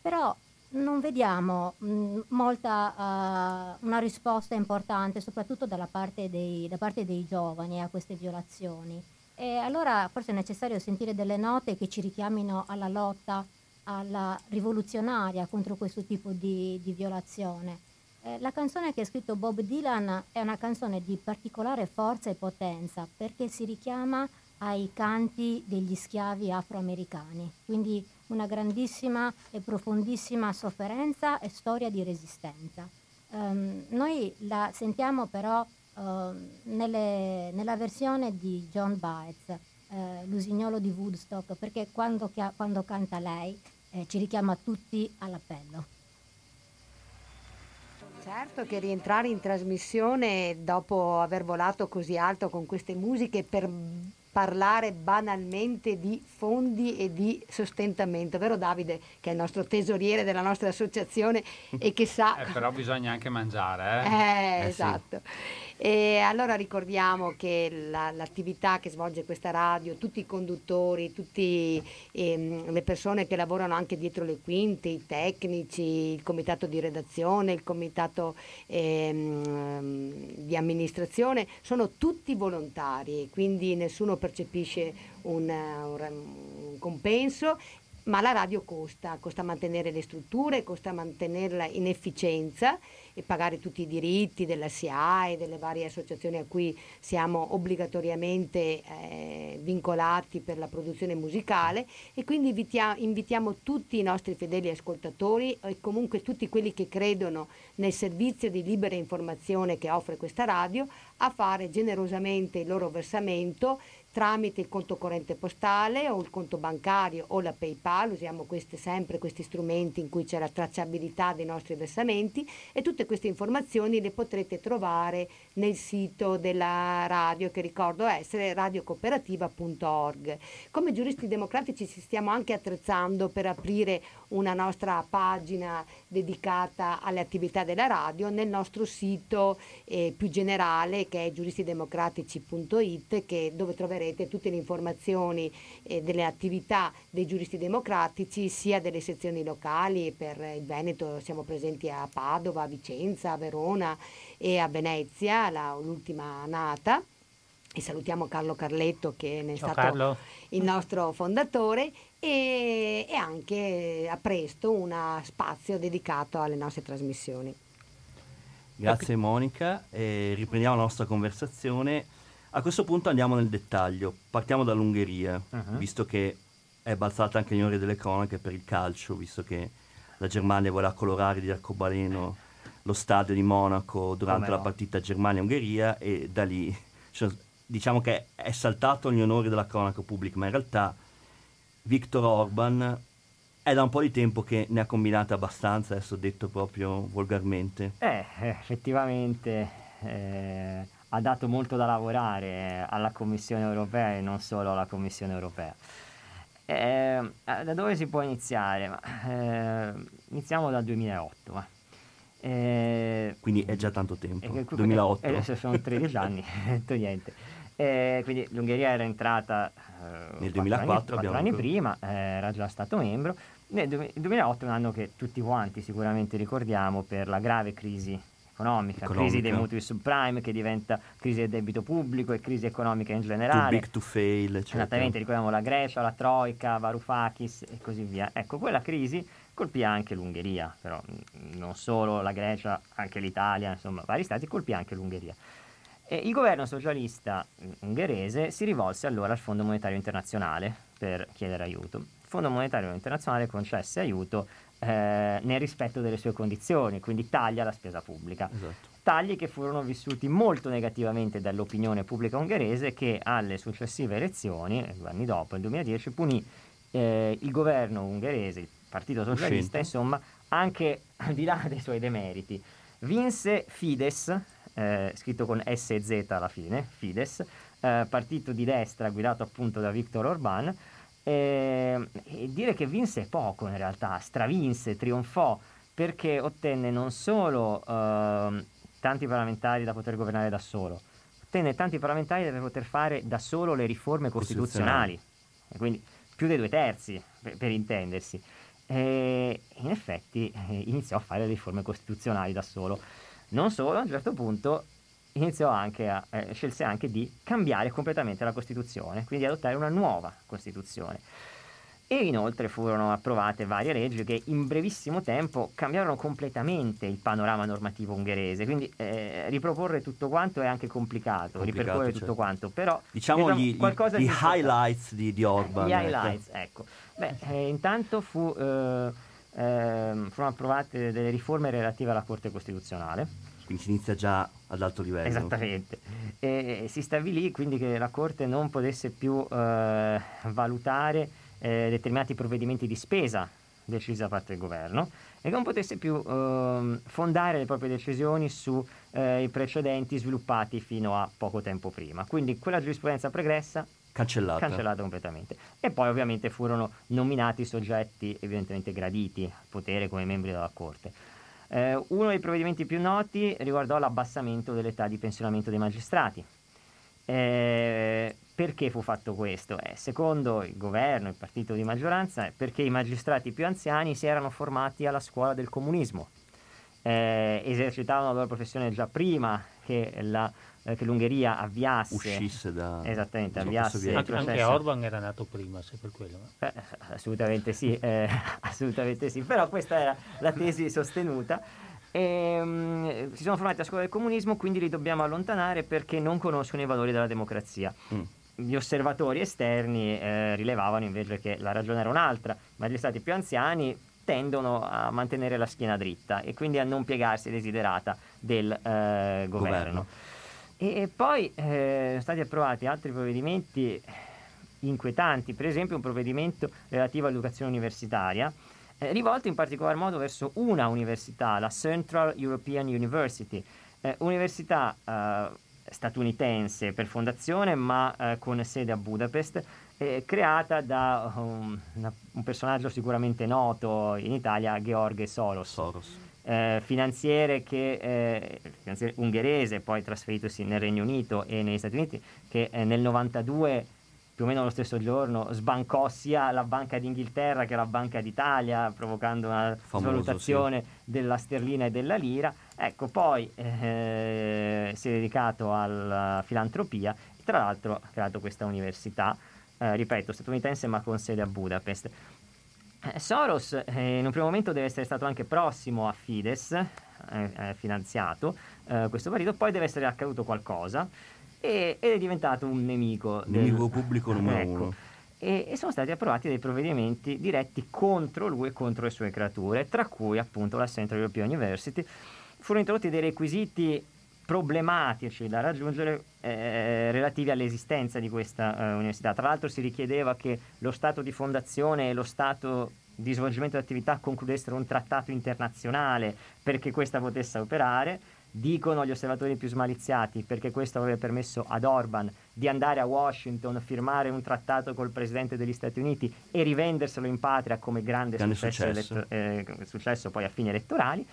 Però non vediamo mh, molta, uh, una risposta importante, soprattutto parte dei, da parte dei giovani a queste violazioni. E allora forse è necessario sentire delle note che ci richiamino alla lotta alla rivoluzionaria contro questo tipo di, di violazione. Eh, la canzone che ha scritto Bob Dylan è una canzone di particolare forza e potenza perché si richiama ai canti degli schiavi afroamericani, quindi una grandissima e profondissima sofferenza e storia di resistenza. Um, noi la sentiamo però uh, nelle, nella versione di John Baez, eh, l'usignolo di Woodstock, perché quando, quando canta lei eh, ci richiama tutti all'appello. Certo che rientrare in trasmissione dopo aver volato così alto con queste musiche per parlare banalmente di fondi e di sostentamento, vero Davide, che è il nostro tesoriere della nostra associazione e che sa... Eh, però bisogna anche mangiare, eh? eh, eh esatto. Sì. E allora ricordiamo che la, l'attività che svolge questa radio, tutti i conduttori, tutte ehm, le persone che lavorano anche dietro le quinte, i tecnici, il comitato di redazione, il comitato ehm, di amministrazione, sono tutti volontari, quindi nessuno percepisce un, un, un compenso ma la radio costa, costa mantenere le strutture, costa mantenerla in efficienza e pagare tutti i diritti della SIAE, delle varie associazioni a cui siamo obbligatoriamente eh, vincolati per la produzione musicale. E quindi invitia- invitiamo tutti i nostri fedeli ascoltatori e comunque tutti quelli che credono nel servizio di libera informazione che offre questa radio a fare generosamente il loro versamento tramite il conto corrente postale o il conto bancario o la PayPal, usiamo queste, sempre questi strumenti in cui c'è la tracciabilità dei nostri versamenti e tutte queste informazioni le potrete trovare nel sito della radio che ricordo essere radiocooperativa.org. Come giuristi democratici ci stiamo anche attrezzando per aprire una nostra pagina dedicata alle attività della radio nel nostro sito eh, più generale che è giuristidemocratici.it che, dove troverete tutte le informazioni eh, delle attività dei giuristi democratici sia delle sezioni locali per il Veneto siamo presenti a Padova, a Vicenza, a Verona e a Venezia, la, l'ultima nata e salutiamo Carlo Carletto che è Ciao stato Carlo. il nostro fondatore e, e anche a presto uno spazio dedicato alle nostre trasmissioni. Grazie Monica, e riprendiamo la nostra conversazione. A questo punto andiamo nel dettaglio, partiamo dall'Ungheria, uh-huh. visto che è balzata anche in ore delle cronache per il calcio, visto che la Germania voleva colorare di arcobaleno lo stadio di Monaco durante Come la partita Germania-Ungheria e da lì cioè, diciamo che è saltato gli onori della cronaca pubblica, ma in realtà Viktor Orban è da un po' di tempo che ne ha combinate abbastanza, adesso detto proprio volgarmente. Eh, effettivamente eh, ha dato molto da lavorare alla Commissione europea e non solo alla Commissione europea. Eh, da dove si può iniziare? Eh, iniziamo dal 2008. Ma. Eh, quindi è già tanto tempo. 2008. Adesso sono 13 anni, niente. Eh, quindi l'Ungheria era entrata eh, nel 2004, anni, anni prima, eh, era già stato membro. Nel 2008 è un anno che tutti quanti sicuramente ricordiamo per la grave crisi economica, economica. crisi dei mutui subprime che diventa crisi del debito pubblico e crisi economica in generale. Too big to fail. Eccetera. Esattamente, ricordiamo la Grecia, la Troica, Varoufakis e così via. Ecco, quella crisi colpì anche l'Ungheria, però non solo la Grecia, anche l'Italia, insomma, vari stati, colpì anche l'Ungheria. E il governo socialista ungherese si rivolse allora al Fondo Monetario Internazionale per chiedere aiuto. Il Fondo Monetario Internazionale concesse aiuto eh, nel rispetto delle sue condizioni, quindi taglia la spesa pubblica. Esatto. Tagli che furono vissuti molto negativamente dall'opinione pubblica ungherese che alle successive elezioni, due anni dopo, nel 2010, punì eh, il governo ungherese, il Partito Socialista, insomma, anche al di là dei suoi demeriti. Vinse Fides, eh, scritto con S e Z alla fine, Fides, eh, partito di destra guidato appunto da Viktor Orban, e, e dire che vinse poco in realtà, stravinse, trionfò, perché ottenne non solo eh, tanti parlamentari da poter governare da solo, ottenne tanti parlamentari da poter fare da solo le riforme costituzionali, quindi più dei due terzi per, per intendersi. E in effetti eh, iniziò a fare le riforme costituzionali da solo. Non solo, a un certo punto iniziò anche a, eh, scelse anche di cambiare completamente la Costituzione, quindi adottare una nuova Costituzione. E inoltre furono approvate varie leggi che in brevissimo tempo cambiarono completamente il panorama normativo ungherese, quindi eh, riproporre tutto quanto è anche complicato, complicato ripercorrere certo. tutto quanto, però diciamo, gli, gli, highlights di, di, Orban. Gli ecco. highlights, ecco. Beh, eh, intanto fu, eh, ehm, furono approvate delle riforme relative alla Corte Costituzionale quindi si inizia già ad alto livello. Esattamente. E si stabilì quindi che la Corte non potesse più eh, valutare eh, determinati provvedimenti di spesa decisi da parte del governo e non potesse più eh, fondare le proprie decisioni sui eh, precedenti sviluppati fino a poco tempo prima. Quindi quella giurisprudenza pregressa cancellata. cancellata completamente. E poi ovviamente furono nominati soggetti evidentemente graditi al potere come membri della Corte. Eh, uno dei provvedimenti più noti riguardò l'abbassamento dell'età di pensionamento dei magistrati. Eh, perché fu fatto questo? Eh, secondo il governo, il partito di maggioranza, perché i magistrati più anziani si erano formati alla scuola del comunismo, eh, esercitavano la loro professione già prima che la eh, che l'Ungheria avviasse. Uscisse da esattamente avviasse anche, anche Orban era nato prima se per quello eh, assolutamente sì eh, assolutamente sì. Però questa era la tesi sostenuta. E, um, si sono formati a scuola del comunismo quindi li dobbiamo allontanare perché non conoscono i valori della democrazia. Mm. Gli osservatori esterni eh, rilevavano invece che la ragione era un'altra, ma gli stati più anziani tendono a mantenere la schiena dritta e quindi a non piegarsi desiderata del eh, governo. governo. E poi eh, sono stati approvati altri provvedimenti inquietanti, per esempio un provvedimento relativo all'educazione universitaria, eh, rivolto in particolar modo verso una università, la Central European University, eh, università eh, statunitense per fondazione ma eh, con sede a Budapest, eh, creata da um, una, un personaggio sicuramente noto in Italia, George Soros. Soros eh, finanziere, che, eh, finanziere ungherese, poi trasferitosi nel Regno Unito e negli Stati Uniti, che eh, nel 92 più o meno lo stesso giorno sbancò sia la Banca d'Inghilterra che la Banca d'Italia, provocando una Famoso, svalutazione sì. della sterlina e della lira. Ecco, poi eh, si è dedicato alla filantropia e tra l'altro ha creato questa università eh, ripeto, statunitense ma con sede a Budapest. Eh, Soros eh, in un primo momento deve essere stato anche prossimo a Fides, eh, finanziato questo partito, poi deve essere accaduto qualcosa e, ed è diventato un nemico. Nemico del, pubblico numero ecco. uno. E, e, sono stati approvati dei provvedimenti diretti contro lui e contro le sue creature, tra cui appunto la Central European University. Furono introdotti dei requisiti problematici da raggiungere eh, relativi all'esistenza di questa eh, università. Tra l'altro si richiedeva che lo Stato di fondazione e lo Stato di svolgimento di attività concludessero un trattato internazionale perché questa potesse operare. Dicono gli osservatori più smaliziati perché questo avrebbe permesso ad Orban di andare a Washington, firmare un trattato col presidente degli Stati Uniti e rivenderselo in patria come grande, grande successo, successo. Eletto- eh, successo poi a fini elettorali.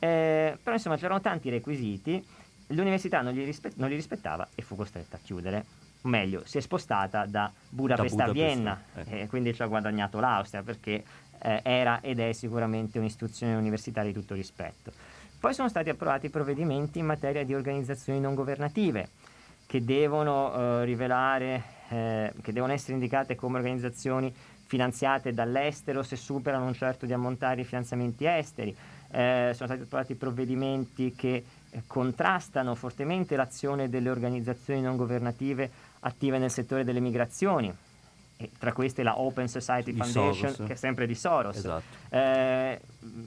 Eh, però insomma c'erano tanti requisiti l'università non li, rispe- non li, rispettava e fu costretta a chiudere. O meglio, si è spostata da Budapest, da Budapest a Vienna eh. e quindi ci ha guadagnato l'Austria perché eh, era ed è sicuramente un'istituzione universitaria di tutto rispetto. Poi sono stati approvati provvedimenti in materia di organizzazioni non governative che devono eh, rivelare, eh, che devono essere indicate come organizzazioni finanziate dall'estero se superano un certo di ammontare di finanziamenti esteri. Eh, sono stati approvati provvedimenti che contrastano fortemente l'azione delle organizzazioni non governative attive nel settore delle migrazioni. E tra queste la Open Society di Foundation, Soros. che è sempre di Soros. Esatto. Eh,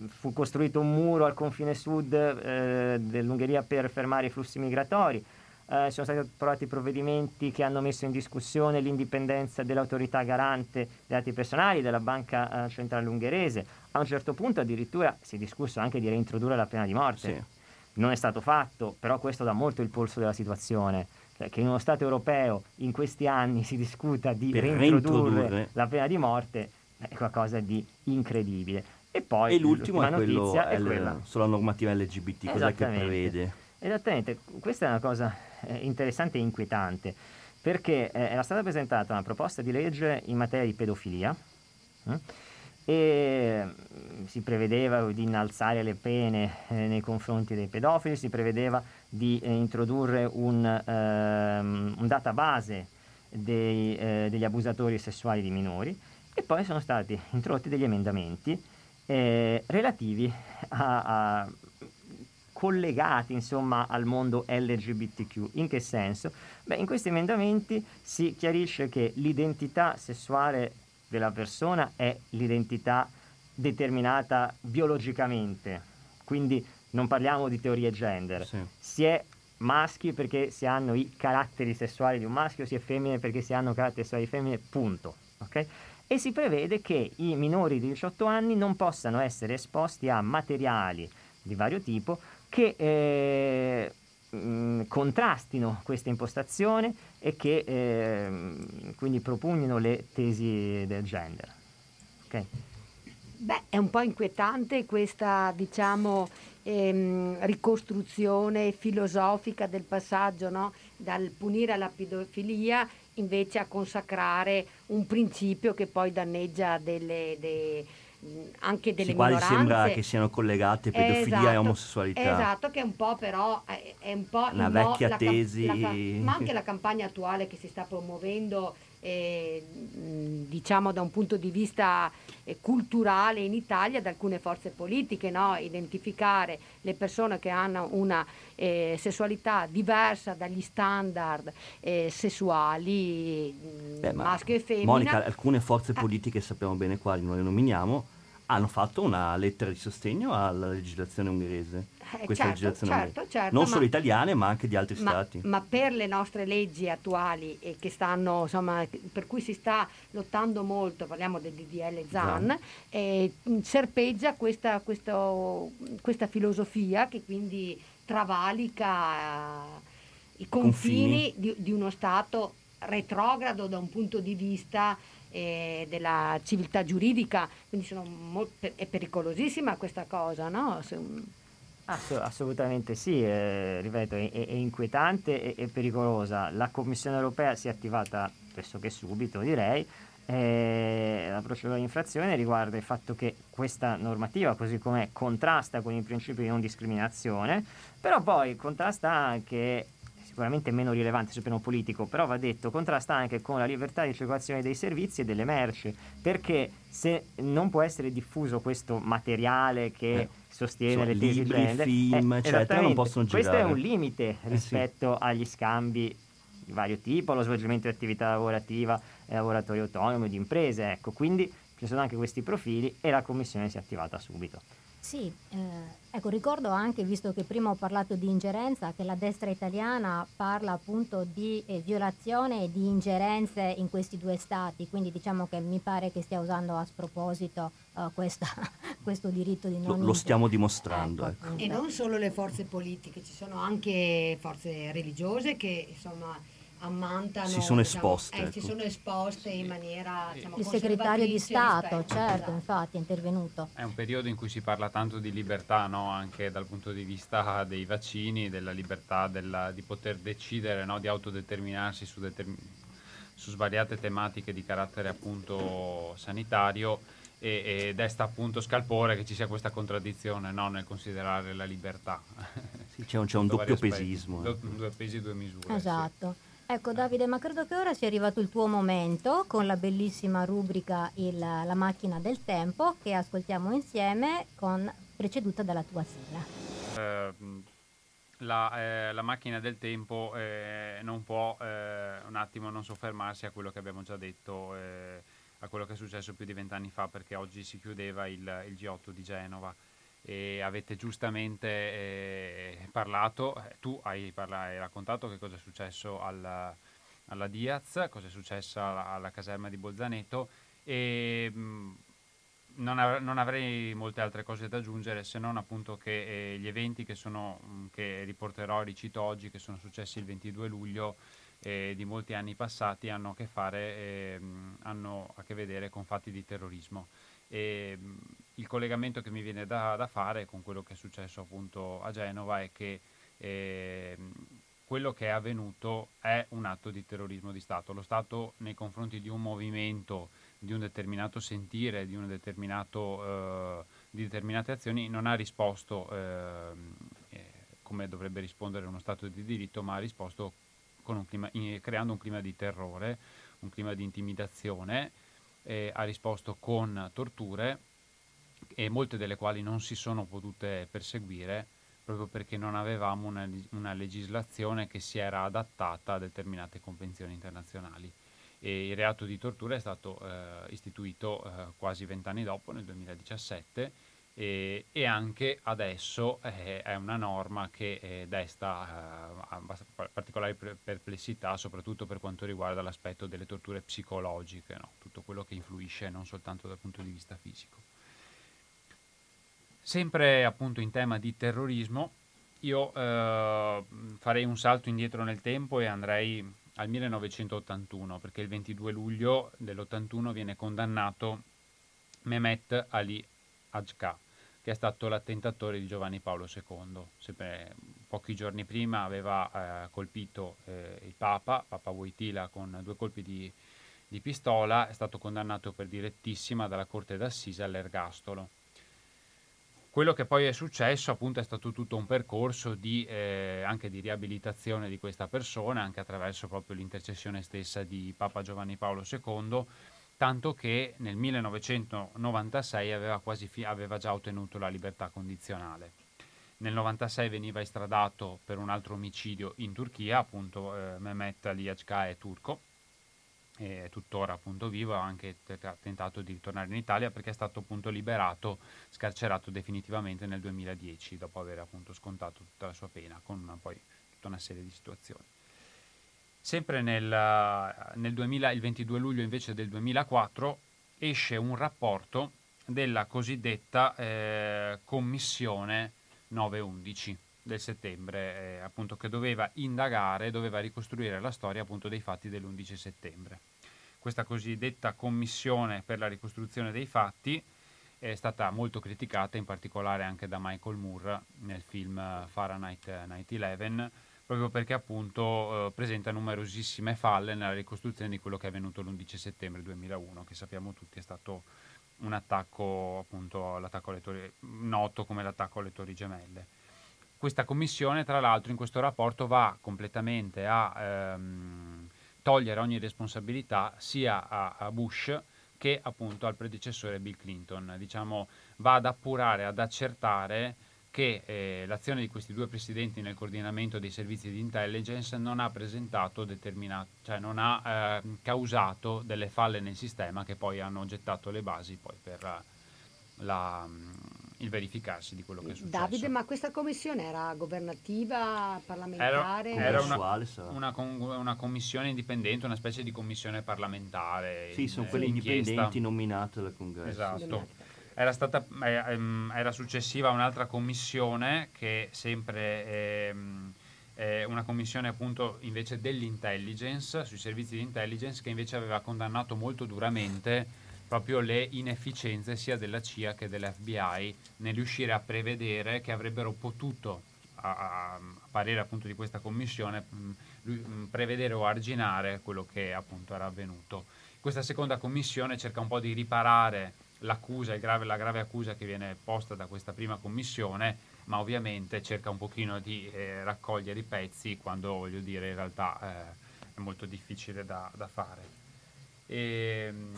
fu costruito un muro al confine sud eh, dell'Ungheria per fermare i flussi migratori. Eh, sono stati approvati provvedimenti che hanno messo in discussione l'indipendenza dell'autorità garante dei dati personali della Banca eh, Centrale Ungherese. A un certo punto addirittura si è discusso anche di reintrodurre la pena di morte. Sì non è stato fatto, però questo dà molto il polso della situazione. Cioè che in uno Stato europeo in questi anni si discuta di per reintrodurre la pena di morte è qualcosa di incredibile. E poi e l'ultimo è, quello, è, quella sulla normativa LGBT, cosa che prevede? Esattamente, questa è una cosa eh, interessante e inquietante, perché eh, era stata presentata una proposta di legge in materia di pedofilia. Eh? E mm, si prevedeva di innalzare le pene eh, nei confronti dei pedofili, si prevedeva di eh, introdurre un, ehm, un database dei, eh, degli abusatori sessuali di minori e poi sono stati introdotti degli emendamenti eh, relativi a, a collegati insomma al mondo LGBTQ. In che senso? Beh, in questi emendamenti si chiarisce che l'identità sessuale della persona è l'identità determinata biologicamente, quindi non parliamo di teorie gender. Sì. Si è maschi perché si hanno i caratteri sessuali di un maschio, si è femmine perché si hanno caratteri sessuali di femmine, punto. Okay? E si prevede che i minori di 18 anni non possano essere esposti a materiali di vario tipo che eh, mh, contrastino questa impostazione e che eh, quindi propugnino le tesi del gender. Okay. Beh, è un po' inquietante questa, diciamo, ehm, ricostruzione filosofica del passaggio no? dal punire la pedofilia invece a consacrare un principio che poi danneggia delle, de, anche delle sì, minoranze. Quasi sembra che siano collegate pedofilia esatto, e omosessualità. Esatto, che è un po' però è, è un po' una vecchia mo, tesi. La, la, ma anche la campagna attuale che si sta promuovendo eh, diciamo da un punto di vista eh, culturale in Italia da alcune forze politiche, no? identificare le persone che hanno una eh, sessualità diversa dagli standard eh, sessuali Beh, maschio e femmina. Monica, alcune forze ah. politiche, sappiamo bene quali, non le nominiamo, hanno fatto una lettera di sostegno alla legislazione ungherese. Eh, questa certo, legislazione certo, certo, non solo italiane ma anche di altri ma, stati. Ma per le nostre leggi attuali e che stanno, insomma, per cui si sta lottando molto, parliamo del DDL ZAN, eh, serpeggia questa, questo, questa, filosofia che quindi travalica eh, i confini, confini. Di, di uno Stato retrogrado da un punto di vista eh, della civiltà giuridica, quindi molto, è pericolosissima questa cosa, no? Se, Ass- assolutamente sì, eh, ripeto, è, è inquietante e, e, pericolosa. La Commissione europea si è attivata pressoché subito, direi. Eh, la procedura di infrazione riguarda il fatto che questa normativa, così com'è, contrasta con il principio di non discriminazione, però poi contrasta anche sicuramente meno rilevante sul piano politico, però va detto, contrasta anche con la libertà di circolazione dei servizi e delle merci, perché se non può essere diffuso questo materiale che eh, sostiene le tesi libri, gender, film, eh, eccetera, non possono questo girare. è un limite rispetto eh sì. agli scambi di vario tipo, allo svolgimento di attività lavorativa e lavoratori autonomi, di imprese, ecco, quindi ci sono anche questi profili e la commissione si è attivata subito. Sì, eh, ecco, ricordo anche, visto che prima ho parlato di ingerenza, che la destra italiana parla appunto di eh, violazione e di ingerenze in questi due stati, quindi diciamo che mi pare che stia usando a sproposito uh, questa, questo diritto di non... Lo, lo stiamo dimostrando. Ecco, ecco. E non solo le forze politiche, ci sono anche forze religiose che insomma ammantano Si sono diciamo, esposte, eh, si ecco. sono esposte in maniera diciamo, Il segretario di Stato, rispetto- certo, esatto. infatti è intervenuto. È un periodo in cui si parla tanto di libertà, no? anche dal punto di vista dei vaccini, della libertà della- di poter decidere, no? di autodeterminarsi su, determin- su svariate tematiche di carattere appunto sanitario e, e desta appunto scalpore che ci sia questa contraddizione no? nel considerare la libertà. Sì, c'è un, c'è un doppio pesismo. Do- ecco. due pesi, due misure. sì. Ecco Davide, ma credo che ora sia arrivato il tuo momento con la bellissima rubrica il- La macchina del tempo che ascoltiamo insieme con, preceduta dalla tua sigla. Eh, la, eh, la macchina del tempo eh, non può eh, un attimo non soffermarsi a quello che abbiamo già detto, eh, a quello che è successo più di vent'anni fa, perché oggi si chiudeva il, il G8 di Genova e avete giustamente eh, parlato, tu hai, parla- hai raccontato che cosa è successo alla, alla Diaz, cosa è successo alla, alla caserma di Bolzaneto e mh, non, av- non avrei molte altre cose da aggiungere se non appunto che eh, gli eventi che, sono, mh, che riporterò e ricito oggi, che sono successi il 22 luglio eh, di molti anni passati, hanno a che fare, eh, hanno a che vedere con fatti di terrorismo. E, mh, il collegamento che mi viene da, da fare con quello che è successo appunto a Genova è che ehm, quello che è avvenuto è un atto di terrorismo di Stato. Lo Stato nei confronti di un movimento, di un determinato sentire, di, un determinato, eh, di determinate azioni, non ha risposto ehm, eh, come dovrebbe rispondere uno Stato di diritto, ma ha risposto un clima- creando un clima di terrore, un clima di intimidazione, eh, ha risposto con torture e molte delle quali non si sono potute perseguire proprio perché non avevamo una, una legislazione che si era adattata a determinate convenzioni internazionali. E il reato di tortura è stato eh, istituito eh, quasi vent'anni dopo, nel 2017, e, e anche adesso eh, è una norma che eh, desta eh, particolari perplessità, soprattutto per quanto riguarda l'aspetto delle torture psicologiche, no? tutto quello che influisce non soltanto dal punto di vista fisico. Sempre appunto in tema di terrorismo, io eh, farei un salto indietro nel tempo e andrei al 1981, perché il 22 luglio dell'81 viene condannato Mehmet Ali Ajka, che è stato l'attentatore di Giovanni Paolo II. Sempre pochi giorni prima aveva eh, colpito eh, il Papa, Papa Wojtyla, con due colpi di, di pistola, è stato condannato per direttissima dalla Corte d'Assise all'ergastolo. Quello che poi è successo appunto è stato tutto un percorso di, eh, anche di riabilitazione di questa persona, anche attraverso proprio l'intercessione stessa di Papa Giovanni Paolo II, tanto che nel 1996 aveva, fi- aveva già ottenuto la libertà condizionale. Nel 96 veniva estradato per un altro omicidio in Turchia, appunto eh, Mehmet Ali Ajka è turco, è tuttora appunto vivo, ha anche te- tentato di ritornare in Italia perché è stato appunto liberato, scarcerato definitivamente nel 2010 dopo aver appunto scontato tutta la sua pena con una, poi tutta una serie di situazioni. Sempre nel, nel 2000, il 22 luglio invece del 2004 esce un rapporto della cosiddetta eh, commissione 911 del settembre, eh, appunto che doveva indagare, doveva ricostruire la storia appunto dei fatti dell'11 settembre. Questa cosiddetta commissione per la ricostruzione dei fatti è stata molto criticata, in particolare anche da Michael Moore nel film Fahrenheit 9/11, proprio perché appunto eh, presenta numerosissime falle nella ricostruzione di quello che è avvenuto l'11 settembre 2001, che sappiamo tutti è stato un attacco appunto all'attacco alle torri, noto come l'attacco alle torri gemelle. Questa commissione, tra l'altro, in questo rapporto va completamente a ehm, togliere ogni responsabilità sia a, a, Bush che appunto al predecessore Bill Clinton. Diciamo, va ad appurare, ad accertare che eh, l'azione di questi due presidenti nel coordinamento dei servizi di intelligence non ha presentato determinato, cioè non ha eh, causato delle falle nel sistema che poi hanno gettato le basi per la, il verificarsi di quello che è successo. Davide, ma questa commissione era governativa, parlamentare? Era, era una, una, una, commissione indipendente, una specie di commissione parlamentare. Sì, in, sono quelli indipendenti nominati dal congresso. Esatto era, stata, eh, ehm, era successiva a un'altra commissione che sempre ehm, è una commissione appunto invece dell'intelligence, sui servizi di intelligence, che invece aveva condannato molto duramente proprio le inefficienze sia della CIA che dell'FBI nel riuscire a prevedere che avrebbero potuto, a, a, parere appunto di questa commissione, mh, mh, prevedere o arginare quello che appunto era avvenuto. Questa seconda commissione cerca un po' di riparare l'accusa, grave, la grave accusa che viene posta da questa prima commissione, ma ovviamente cerca un pochino di eh, raccogliere i pezzi quando voglio dire in realtà eh, è molto difficile da, da fare. E, ehm,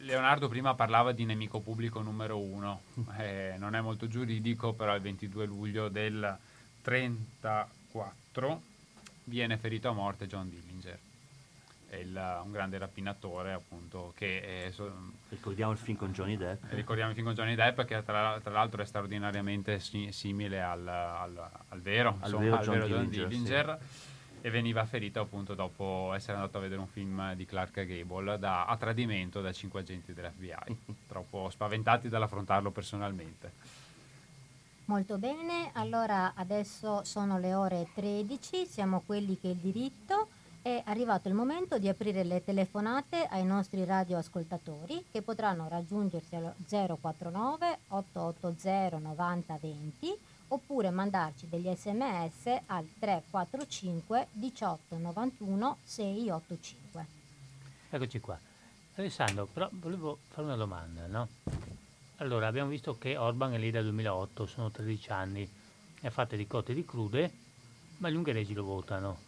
Leonardo prima parlava di nemico pubblico numero uno, eh, non è molto giuridico, però il 22 luglio del 34 viene ferito a morte John Dillinger. Il, un grande rapinatore appunto che è, ricordiamo il film con Johnny Depp. Ricordiamo il film con Johnny Depp che tra, tra l'altro è straordinariamente si, simile al, al, al vero, al insomma, vero John vero Dillinger, Dillinger sì. E veniva ferito appunto dopo essere andato a vedere un film di Clark Gable da, a tradimento da cinque agenti dell'FBI troppo spaventati dall'affrontarlo personalmente. Molto bene, allora adesso sono le ore 13, siamo quelli che il diritto è arrivato il momento di aprire le telefonate ai nostri radioascoltatori che potranno raggiungersi allo 049 880 90 20 oppure mandarci degli sms al 345 18 91 685. Eccoci qua. Alessandro, però volevo fare una domanda, no? Allora, abbiamo visto che Orban è lì dal 2008, sono 13 anni, è fatta di cotte e di crude, ma gli ungheresi lo votano.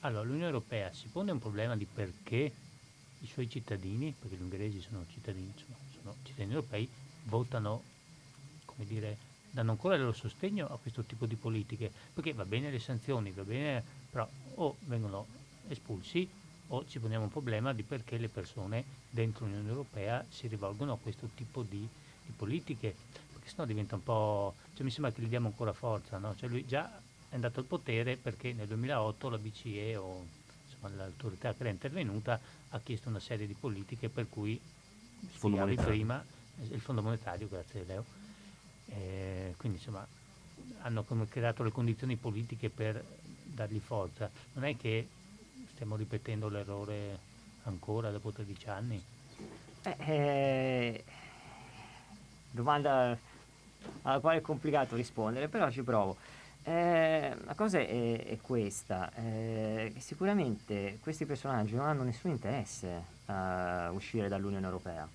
Allora, l'Unione Europea si pone un problema di perché i suoi cittadini, perché gli ungheresi sono cittadini, insomma, sono cittadini europei, votano, come dire, danno ancora il loro sostegno a questo tipo di politiche, perché va bene le sanzioni, va bene, però o vengono espulsi o ci poniamo un problema di perché le persone dentro l'Unione Europea si rivolgono a questo tipo di, di politiche, perché sennò diventa un po', cioè mi sembra che gli diamo ancora forza, no? Cioè lui già è andato al potere perché nel 2008 la BCE o insomma, l'autorità che era intervenuta ha chiesto una serie di politiche per cui spiegavi prima il Fondo Monetario, grazie Leo, eh, quindi insomma hanno creato le condizioni politiche per dargli forza. Non è che stiamo ripetendo l'errore ancora dopo 13 anni? Eh, eh, domanda alla quale è complicato rispondere, però ci provo. Eh, la cosa è, è questa, eh, sicuramente questi personaggi non hanno nessun interesse a uscire dall'Unione Europea,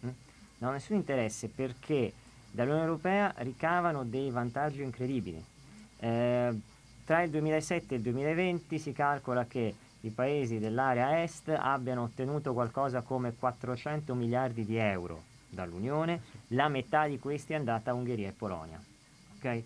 hm? non hanno nessun interesse perché dall'Unione Europea ricavano dei vantaggi incredibili. Eh, tra il 2007 e il 2020 si calcola che i paesi dell'area est abbiano ottenuto qualcosa come 400 miliardi di euro dall'Unione, la metà di questi è andata a Ungheria e Polonia. Okay?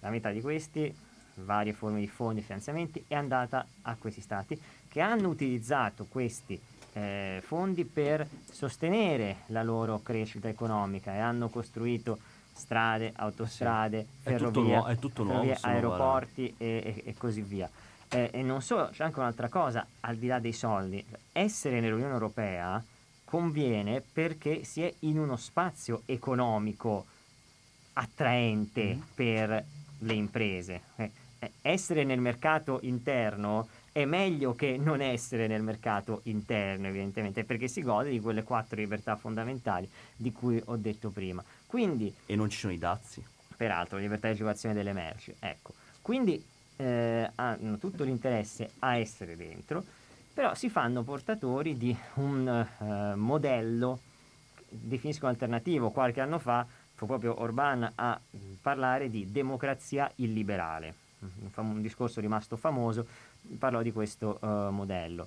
La metà di questi, varie forme di fondi e finanziamenti, è andata a questi stati che hanno utilizzato questi eh, fondi per sostenere la loro crescita economica e hanno costruito strade, autostrade, sì. ferrovie, ferrovie aeroporti e, e, e, così via. Eh, e non solo, c'è anche un'altra cosa, al di là dei soldi, essere nell'Unione Europea conviene perché si è in uno spazio economico attraente mm. per le imprese. Eh, eh, essere nel mercato interno è meglio che non essere nel mercato interno, evidentemente, perché si gode di quelle quattro libertà fondamentali di cui ho detto prima. Quindi, e non ci sono i dazi. Peraltro, libertà di circolazione delle merci. Ecco. Quindi eh, hanno tutto l'interesse a essere dentro, però si fanno portatori di un uh, modello, definisco alternativo, qualche anno fa fu proprio Orban a parlare di democrazia illiberale, un, fam- un discorso rimasto famoso, parlò di questo uh, modello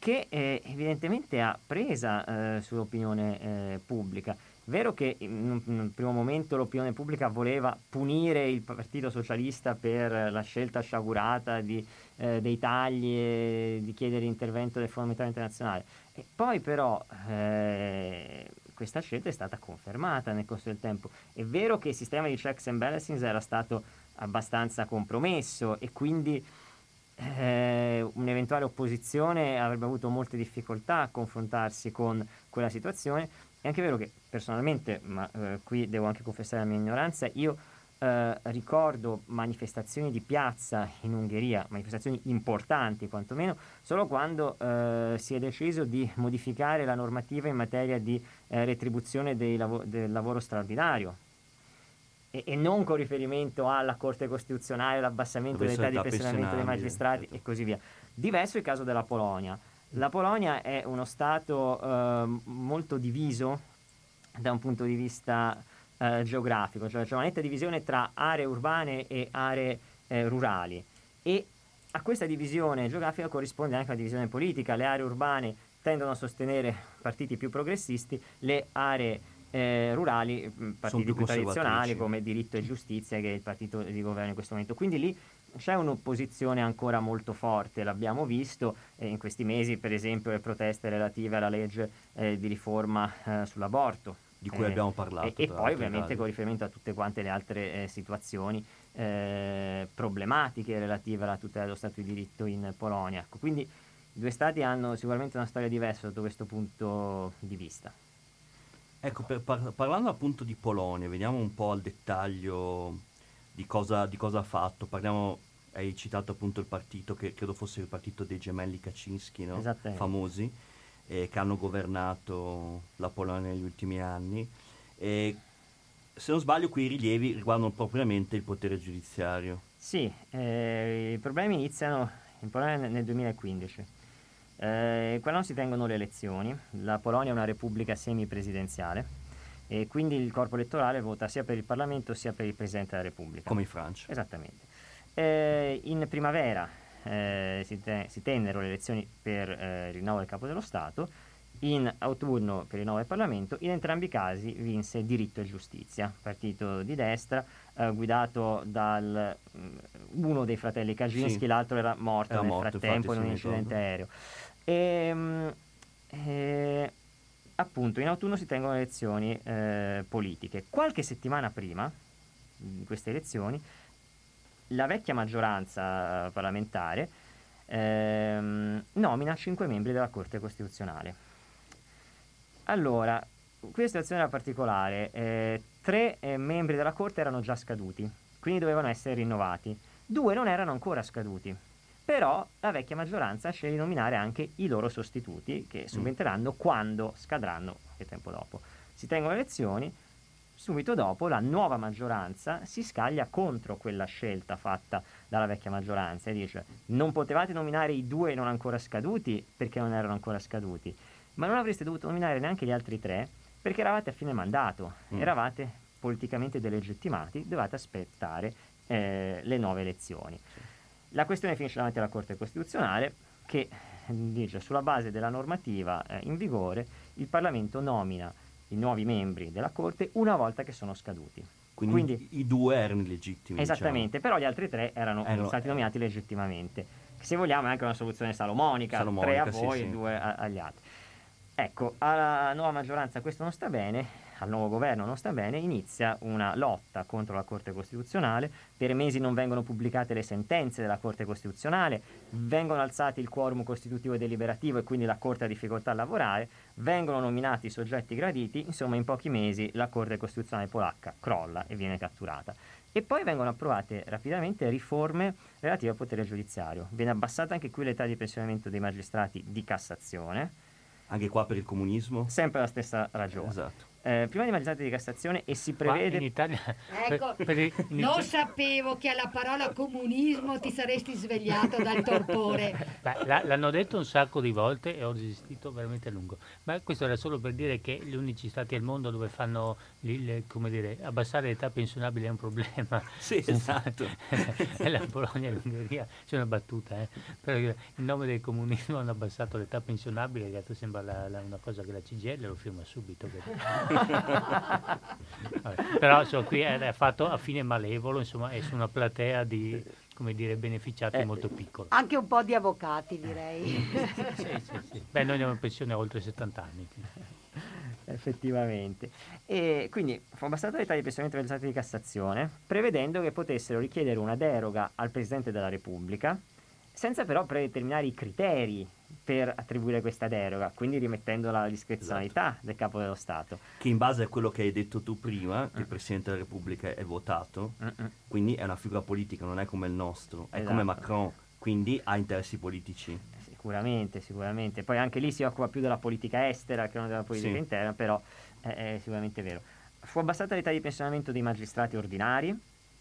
che eh, evidentemente ha presa eh, sull'opinione eh, pubblica. Vero che in un, primo momento l'opinione pubblica voleva punire il Partito Socialista per la scelta sciagurata di, eh, dei tagli e di chiedere l'intervento del Fondo Monetario Internazionale. E poi però eh, questa scelta è stata confermata nel corso del tempo. È vero che il sistema di checks and balances era stato abbastanza compromesso e quindi eh, un'eventuale opposizione avrebbe avuto molte difficoltà a confrontarsi con quella situazione. È anche vero che personalmente, ma eh, qui devo anche confessare la mia ignoranza, io eh, ricordo manifestazioni di piazza in Ungheria, manifestazioni importanti quantomeno, solo quando eh, si è deciso di modificare la normativa in materia di eh, retribuzione lav- del lavoro straordinario e, e, non con riferimento alla Corte Costituzionale, l'abbassamento dell'età di pensionamento dei magistrati certo. e così via. Diverso il caso della Polonia. La Polonia è uno Stato eh, molto diviso da un punto di vista eh, geografico, cioè c'è una netta divisione tra aree urbane e aree eh, rurali e a questa divisione geografica corrisponde anche una divisione politica. Le aree urbane tendono a sostenere partiti più progressisti, le aree eh, rurali, mm, partiti più tradizionali come Diritto e Giustizia, che è il partito di governo in questo momento. Quindi lì c'è un'opposizione ancora molto forte, l'abbiamo visto eh, in questi mesi, per esempio, le proteste relative alla legge eh, di riforma eh, sull'aborto. Di cui eh, abbiamo parlato. E, e poi ovviamente con riferimento a tutte quante le altre eh, situazioni problematiche relative alla tutela dello Stato di diritto in Polonia. Ecco, quindi i due Stati hanno sicuramente una storia diversa sotto questo punto di vista. Ecco, per, par- parlando appunto di Polonia, veniamo un po' al dettaglio di cosa, di cosa ha fatto. Parliamo, hai citato appunto il partito che credo fosse il partito dei gemelli Kaczynski, no? famosi, eh, che hanno governato la Polonia negli ultimi anni. E, se non sbaglio, qui i rilievi riguardano propriamente il potere giudiziario. Sì, eh, i problemi iniziano in Polonia nel 2015 eh, qua non si tengono le elezioni, la Polonia è una repubblica semipresidenziale e quindi il corpo elettorale vota sia per il Parlamento sia per il Presidente della Repubblica. Come in Francia. Esattamente. Eh, in primavera eh, si, te- si, tennero le elezioni per eh, il rinnovo del Capo dello Stato, in autunno per il rinnovo del Parlamento, in entrambi i casi vinse Diritto e Giustizia, partito di destra, eh, guidato da mm, uno dei fratelli Kaczynski, sì. l'altro era morto era nel morto, frattempo in un incidente aereo. E, ehm, eh, appunto in autunno si tengono elezioni eh, politiche. Qualche settimana prima di queste elezioni la vecchia maggioranza parlamentare ehm, nomina cinque membri della Corte Costituzionale. Allora, questa situazione era particolare. Eh, tre eh, membri della Corte erano già scaduti, quindi dovevano essere rinnovati. Due non erano ancora scaduti. Però la vecchia maggioranza sceglie di nominare anche i loro sostituti che mm. subenteranno mm. quando scadranno, qualche tempo dopo. Si tengono le elezioni, subito dopo la nuova maggioranza si scaglia contro quella scelta fatta dalla vecchia maggioranza e dice non potevate nominare i due non ancora scaduti perché non erano ancora scaduti, ma non avreste dovuto nominare neanche gli altri tre perché eravate a fine mandato, mm. eravate politicamente delegittimati, dovevate aspettare eh, le nuove elezioni. Sì. La questione finisce davanti alla Corte Costituzionale che dice sulla base della normativa eh, in vigore il Parlamento nomina i nuovi membri della Corte una volta che sono scaduti. Quindi, Quindi i due erano illegittimi. Esattamente, diciamo. però gli altri tre erano, erano stati nominati legittimamente. Se vogliamo è anche una soluzione salomonica, salomonica tre a voi e sì. due a, agli altri. Ecco, alla nuova maggioranza questo non sta bene, al nuovo governo non sta bene, inizia una lotta contro la Corte Costituzionale, per mesi non vengono pubblicate le sentenze della Corte Costituzionale, vengono alzati il quorum costitutivo e deliberativo e quindi la Corte ha difficoltà a lavorare, vengono nominati i soggetti graditi, insomma in pochi mesi la Corte Costituzionale polacca crolla e viene catturata. E poi vengono approvate rapidamente riforme relative al potere giudiziario. Viene abbassata anche qui l'età di pensionamento dei magistrati di Cassazione. Anche qua per il comunismo? Sempre la stessa ragione. Esatto eh, prima di magistrato di Cassazione e si Qua prevede... in Italia... Ecco, per- per i- in non sapevo che alla parola comunismo ti saresti svegliato dal torpore. Beh, la- l'hanno detto un sacco di volte e ho resistito veramente a lungo. Ma questo era solo per dire che gli unici stati al mondo dove fanno, le- come dire, abbassare l'età pensionabile è un problema. Sì, esatto. è la Polonia e l'Ungheria. C'è una battuta, eh. Però in nome del comunismo hanno abbassato l'età pensionabile, che adesso sembra la- la- una cosa che la CGL lo firma subito. Vabbè, Però insomma, qui è, è fatto a fine malevolo, insomma, è su una platea di come dire, beneficiati Eh, molto piccola. Anche un po' di avvocati, direi. Sì, sì, sì. Beh, noi andiamo in pensione a oltre 70 anni. Effettivamente. E quindi fu abbassata l'età di pensionamento degli magistrati di Cassazione, prevedendo che potessero richiedere una deroga al Presidente della Repubblica, senza però predeterminare i criteri per attribuire questa deroga, quindi rimettendola alla discrezionalità del Capo dello Stato. Che in base a quello che hai detto tu prima, che il Presidente della Repubblica è votato, Mm-mm. quindi è una figura politica, non è come il nostro, è Esatto. come Macron, quindi ha interessi politici. Sicuramente, sicuramente. Poi anche lì si occupa più della politica estera che non della politica Sì. interna, però è, è sicuramente vero. Fu abbassata l'età di pensionamento dei magistrati ordinari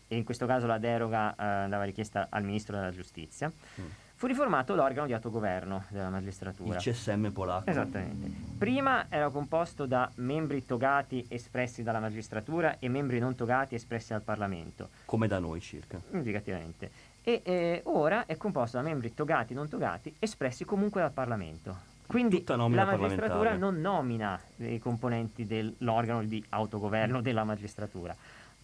e in questo caso la deroga eh, andava richiesta al Ministro della Giustizia. Mm. Fu riformato l'organo di autogoverno della Il magistratura. CSM polacco. Esattamente. Prima era composto da membri togati espressi dalla magistratura e membri non togati espressi dal Parlamento Come da noi circa. indicativamente. E eh, ora è composto da membri togati e non togati espressi comunque dal Parlamento. Quindi la magistratura non nomina i componenti dell'organo di autogoverno della magistratura.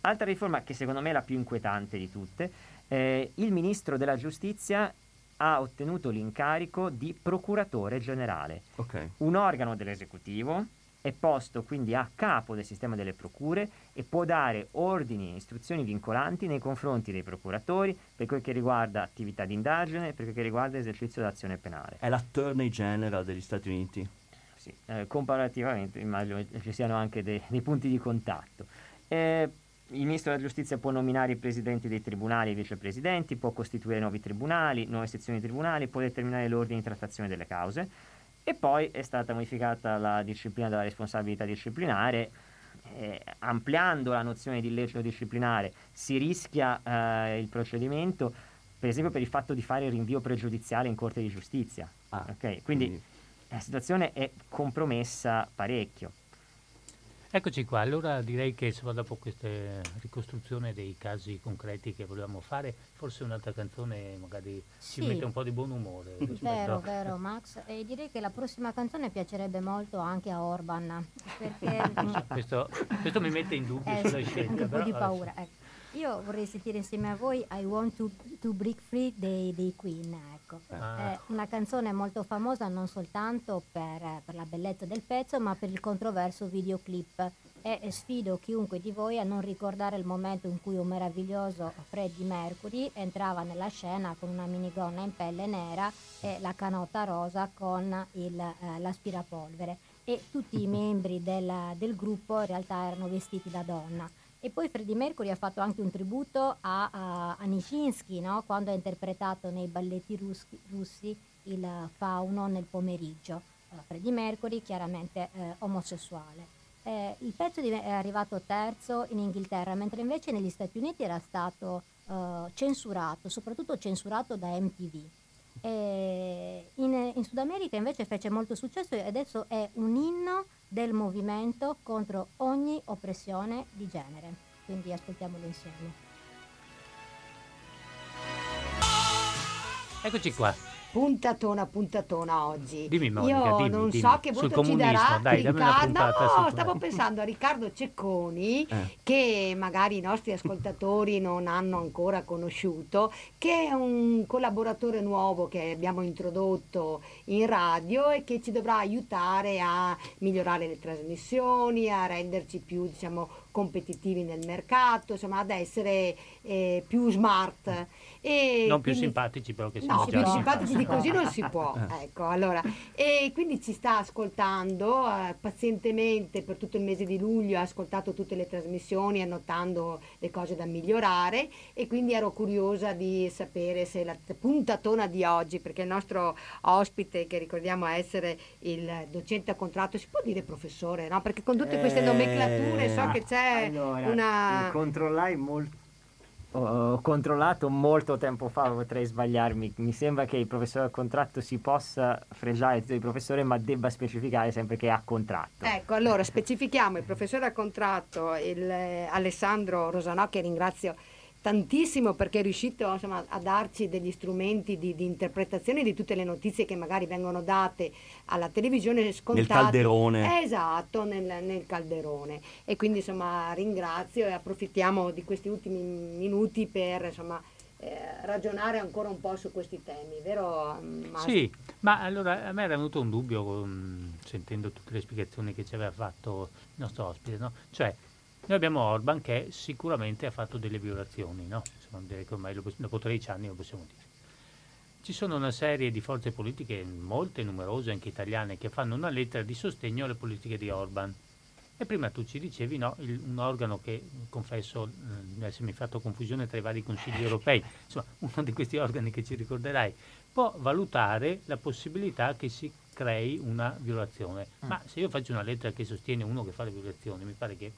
Altra riforma che secondo me è la più inquietante di tutte, eh, il ministro della giustizia ha ottenuto l'incarico di procuratore generale Ok. un organo dell'esecutivo è posto quindi a capo del sistema delle procure e può dare ordini e istruzioni vincolanti nei confronti dei procuratori per quel che riguarda attività di indagine e per quel che riguarda esercizio d'azione penale. È l'attorney general degli Stati Uniti. Sì, eh, comparativamente immagino ci siano anche dei, dei punti di contatto. Eh, il ministro della giustizia può nominare i presidenti dei tribunali e i vicepresidenti, può costituire nuovi tribunali, nuove sezioni di tribunali, può determinare l'ordine di trattazione delle cause e poi è stata modificata la disciplina della responsabilità disciplinare. eh, ampliando la nozione di illecito disciplinare si rischia eh, il procedimento per esempio per il fatto di fare il rinvio pregiudiziale in Corte di Giustizia. Ah, Ok, quindi la situazione è compromessa parecchio. Eccoci qua, allora direi che insomma, dopo questa ricostruzione dei casi concreti che volevamo fare, forse un'altra canzone magari ci Sì. mette un po' di buon umore. Vero, vero Max. E direi che la prossima canzone piacerebbe molto anche a Orban, perché Questo, questo mi mette in dubbio eh, sulla scelta. un po' però, di paura. ecco. Io vorrei sentire insieme a voi I Want to, to Break Free dei, dei Queen. Ecco. Ah. È una canzone molto famosa non soltanto per, per la bellezza del pezzo, ma per il controverso videoclip. E e sfido chiunque di voi a non ricordare il momento in cui un meraviglioso Freddie Mercury entrava nella scena con una minigonna in pelle nera e la canotta rosa con il, eh, l'aspirapolvere. E tutti i membri del, del gruppo in realtà erano vestiti da donna. E poi Freddie Mercury ha fatto anche un tributo a, a, a Nijinsky, no? quando ha interpretato nei balletti russi, russi il fauno nel pomeriggio. Eh, Freddie Mercury chiaramente eh, omosessuale. Eh, il pezzo è arrivato terzo in Inghilterra, mentre invece negli Stati Uniti era stato eh, censurato, soprattutto censurato da MTV. E in, in Sud America invece fece molto successo e adesso è un inno del movimento contro ogni oppressione di genere. Quindi ascoltiamolo insieme. Eccoci qua. Puntatona, puntatona oggi. Dimmi, Monica, Io dimmi, non dimmi. so che voto ci darà dai, Riccardo. No, sul- stavo pensando a Riccardo Cecconi, Eh. che magari i nostri ascoltatori non hanno ancora conosciuto, che è un collaboratore nuovo che abbiamo introdotto in radio e che ci dovrà aiutare a migliorare le trasmissioni, a renderci più, diciamo, competitivi nel mercato, insomma ad essere eh, più smart. E non più simpatici però che No, più simpatici di così non si può. ecco, allora, e quindi ci sta ascoltando eh, pazientemente per tutto il mese di luglio, ha ascoltato tutte le trasmissioni, annotando le cose da migliorare e quindi ero curiosa di sapere se la puntatona di oggi, perché il nostro ospite, che ricordiamo essere il docente a contratto, si può dire professore, no? Perché con tutte queste nomenclature so che c'è allora, una... Controllai molto ho controllato molto tempo fa, potrei sbagliarmi. Mi sembra che il professore a contratto si possa fregiare il professore, ma debba specificare sempre che è a contratto. Ecco, allora specifichiamo il professore a contratto, il, eh, Alessandro Rosanò, che ringrazio tantissimo perché è riuscito insomma, a darci degli strumenti di, di, interpretazione di tutte le notizie che magari vengono date alla televisione scontate. Nel calderone. Esatto, nel, nel calderone. E quindi insomma ringrazio e approfittiamo di questi ultimi minuti per insomma, eh, ragionare ancora un po' su questi temi, vero? Mastro? Sì, ma allora a me era venuto un dubbio um, sentendo tutte le spiegazioni che ci aveva fatto il nostro ospite, no? Cioè, noi abbiamo Orban che sicuramente ha fatto delle violazioni, no? Insomma, direi che ormai lo, dopo 13 anni lo possiamo dire. Ci sono una serie di forze politiche, molte numerose anche italiane, che fanno una lettera di sostegno alle politiche di Orban. E prima tu ci dicevi, no, il, un organo che, confesso, di eh, essermi fatto confusione tra i vari consigli europei, insomma, uno di questi organi che ci ricorderai, può valutare la possibilità che si crei una violazione. Mm. Ma se io faccio una lettera che sostiene uno che fa le violazioni, mi pare che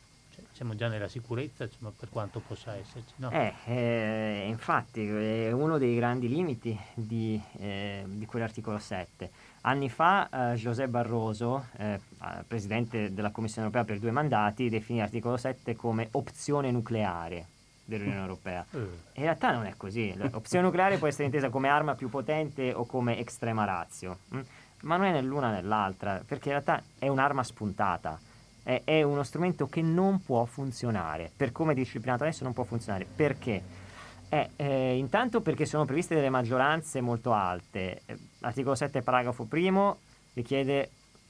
siamo già nella sicurezza, insomma, per quanto possa esserci. No? Eh, eh, infatti è uno dei grandi limiti di, eh, di quell'articolo 7. Anni fa eh, José Barroso, eh, presidente della Commissione europea per due mandati, definì l'articolo 7 come opzione nucleare dell'Unione Europea. Eh. In realtà non è così. L'opzione nucleare può essere intesa come arma più potente o come estrema razio? Mm? ma non è né l'una né l'altra, perché in realtà è un'arma spuntata è, è uno strumento che non può funzionare. Per come è disciplinato adesso non può funzionare. Perché? Eh, eh, intanto perché sono previste delle maggioranze molto alte. Eh, articolo 7, paragrafo primo, richiede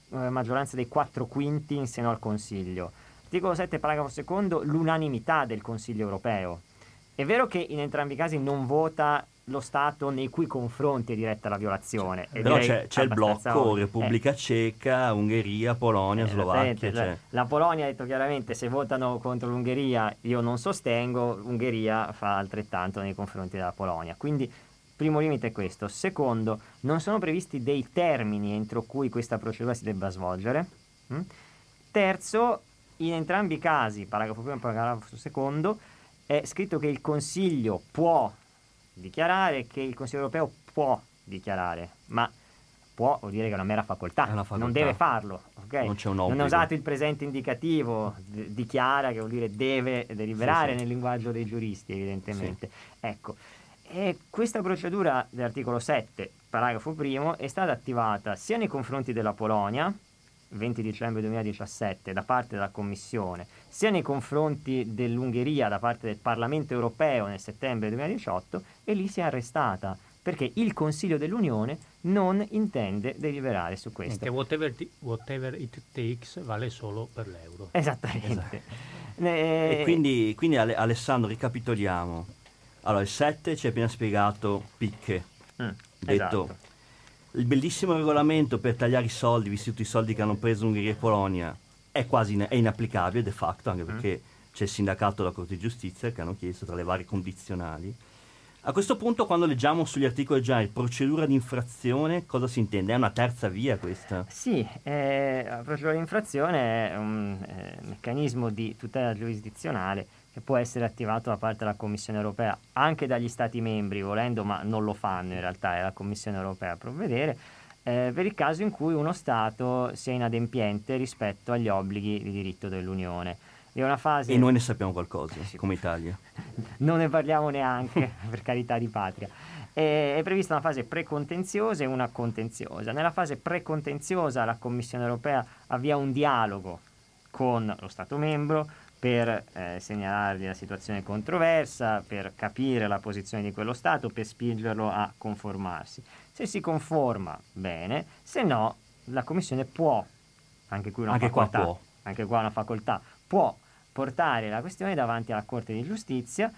eh, maggioranza dei 4 quinti in seno al Consiglio. Articolo 7, paragrafo secondo, l'unanimità del Consiglio europeo. È vero che in entrambi i casi non vota lo Stato nei cui confronti è diretta la violazione. Però c'è, c'è il blocco ovvio. Repubblica eh. Ceca, Ungheria, Polonia, eh, Slovacchia. Cioè. La Polonia ha detto chiaramente se votano contro l'Ungheria io non sostengo, l'Ungheria fa altrettanto nei confronti della Polonia. Quindi primo limite è questo. Secondo, non sono previsti dei termini entro cui questa procedura si debba svolgere. Mm? Terzo, in entrambi i casi, paragrafo primo e paragrafo secondo, è scritto che il Consiglio può dichiarare che il Consiglio europeo può dichiarare, ma può vuol dire che è una mera facoltà, una facoltà. non deve farlo. Okay? Non c'è un obbligo. Non ha usato il presente indicativo, d- dichiara che vuol dire deve deliberare sì, sì. nel linguaggio dei giuristi, evidentemente. Sì. Ecco. E questa procedura dell'articolo 7, paragrafo primo, è stata attivata sia nei confronti della Polonia, 20 dicembre 2017 da parte della Commissione, sia nei confronti dell'Ungheria da parte del Parlamento europeo nel settembre 2018 e lì si è arrestata perché il Consiglio dell'Unione non intende deliberare su questo. Che whatever, t- whatever it takes vale solo per l'euro. Esattamente. Esatto. E quindi, quindi Alessandro, ricapitoliamo. Allora, il 7 ci ha appena spiegato Picche, mm, detto esatto il bellissimo regolamento per tagliare i soldi, visti tutti i soldi che hanno preso Ungheria e Polonia, è quasi in- è inapplicabile de facto, anche mm. perché mm. c'è il sindacato della Corte di Giustizia che hanno chiesto tra le varie condizionali. A questo punto, quando leggiamo sugli articoli generali procedura di infrazione, cosa si intende? È una terza via questa? Sì, eh, la procedura di infrazione è un eh, meccanismo di tutela giurisdizionale che può essere attivato da parte della Commissione europea, anche dagli Stati membri volendo, ma non lo fanno in realtà, è la Commissione europea a provvedere, eh, per il caso in cui uno Stato sia inadempiente rispetto agli obblighi di diritto dell'Unione. Fase... E noi ne sappiamo qualcosa, sì. come Italia. non ne parliamo neanche, per carità di patria. È, è prevista una fase precontenziosa e una contenziosa. Nella fase precontenziosa la Commissione europea avvia un dialogo con lo Stato membro, per eh, segnalargli la situazione controversa, per capire la posizione di quello Stato, per spingerlo a conformarsi. Se si conforma, bene, se no la Commissione può, anche qui una anche facoltà, qua anche qua una facoltà, può portare la questione davanti alla Corte di Giustizia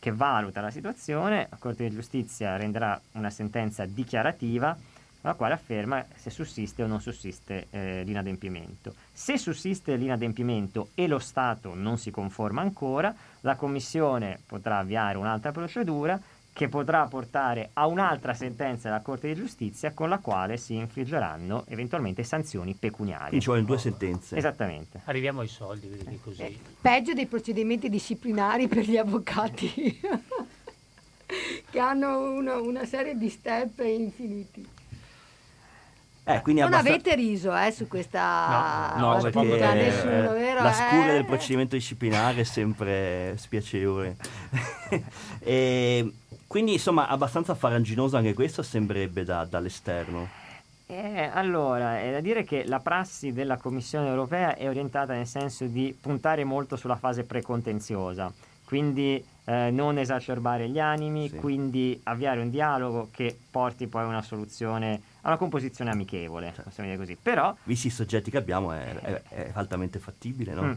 che valuta la situazione, la Corte di Giustizia renderà una sentenza dichiarativa la quale afferma se sussiste o non sussiste eh, l'inadempimento. Se sussiste l'inadempimento e lo Stato non si conforma ancora, la Commissione potrà avviare un'altra procedura che potrà portare a un'altra sentenza della Corte di Giustizia con la quale si infliggeranno eventualmente sanzioni pecuniarie. Quindi ci vogliono due sentenze. Esattamente. Arriviamo ai soldi, vedi così. Eh, peggio dei procedimenti disciplinari per gli avvocati, che hanno una, una serie di step infiniti. Eh, non abbastan- avete riso eh, su questa no, no perché nessuno, vero? la scura eh? del procedimento disciplinare è sempre spiacevole. e, quindi insomma abbastanza faraginoso anche questo sembrerebbe da, dall'esterno. Eh, allora, è da dire che la prassi della Commissione europea è orientata nel senso di puntare molto sulla fase precontenziosa, quindi eh, non esacerbare gli animi, sì. quindi avviare un dialogo che porti poi a una soluzione, a una composizione amichevole, certo. possiamo dire così. Però, visti i soggetti che abbiamo, è, è, è altamente fattibile, no? Mm.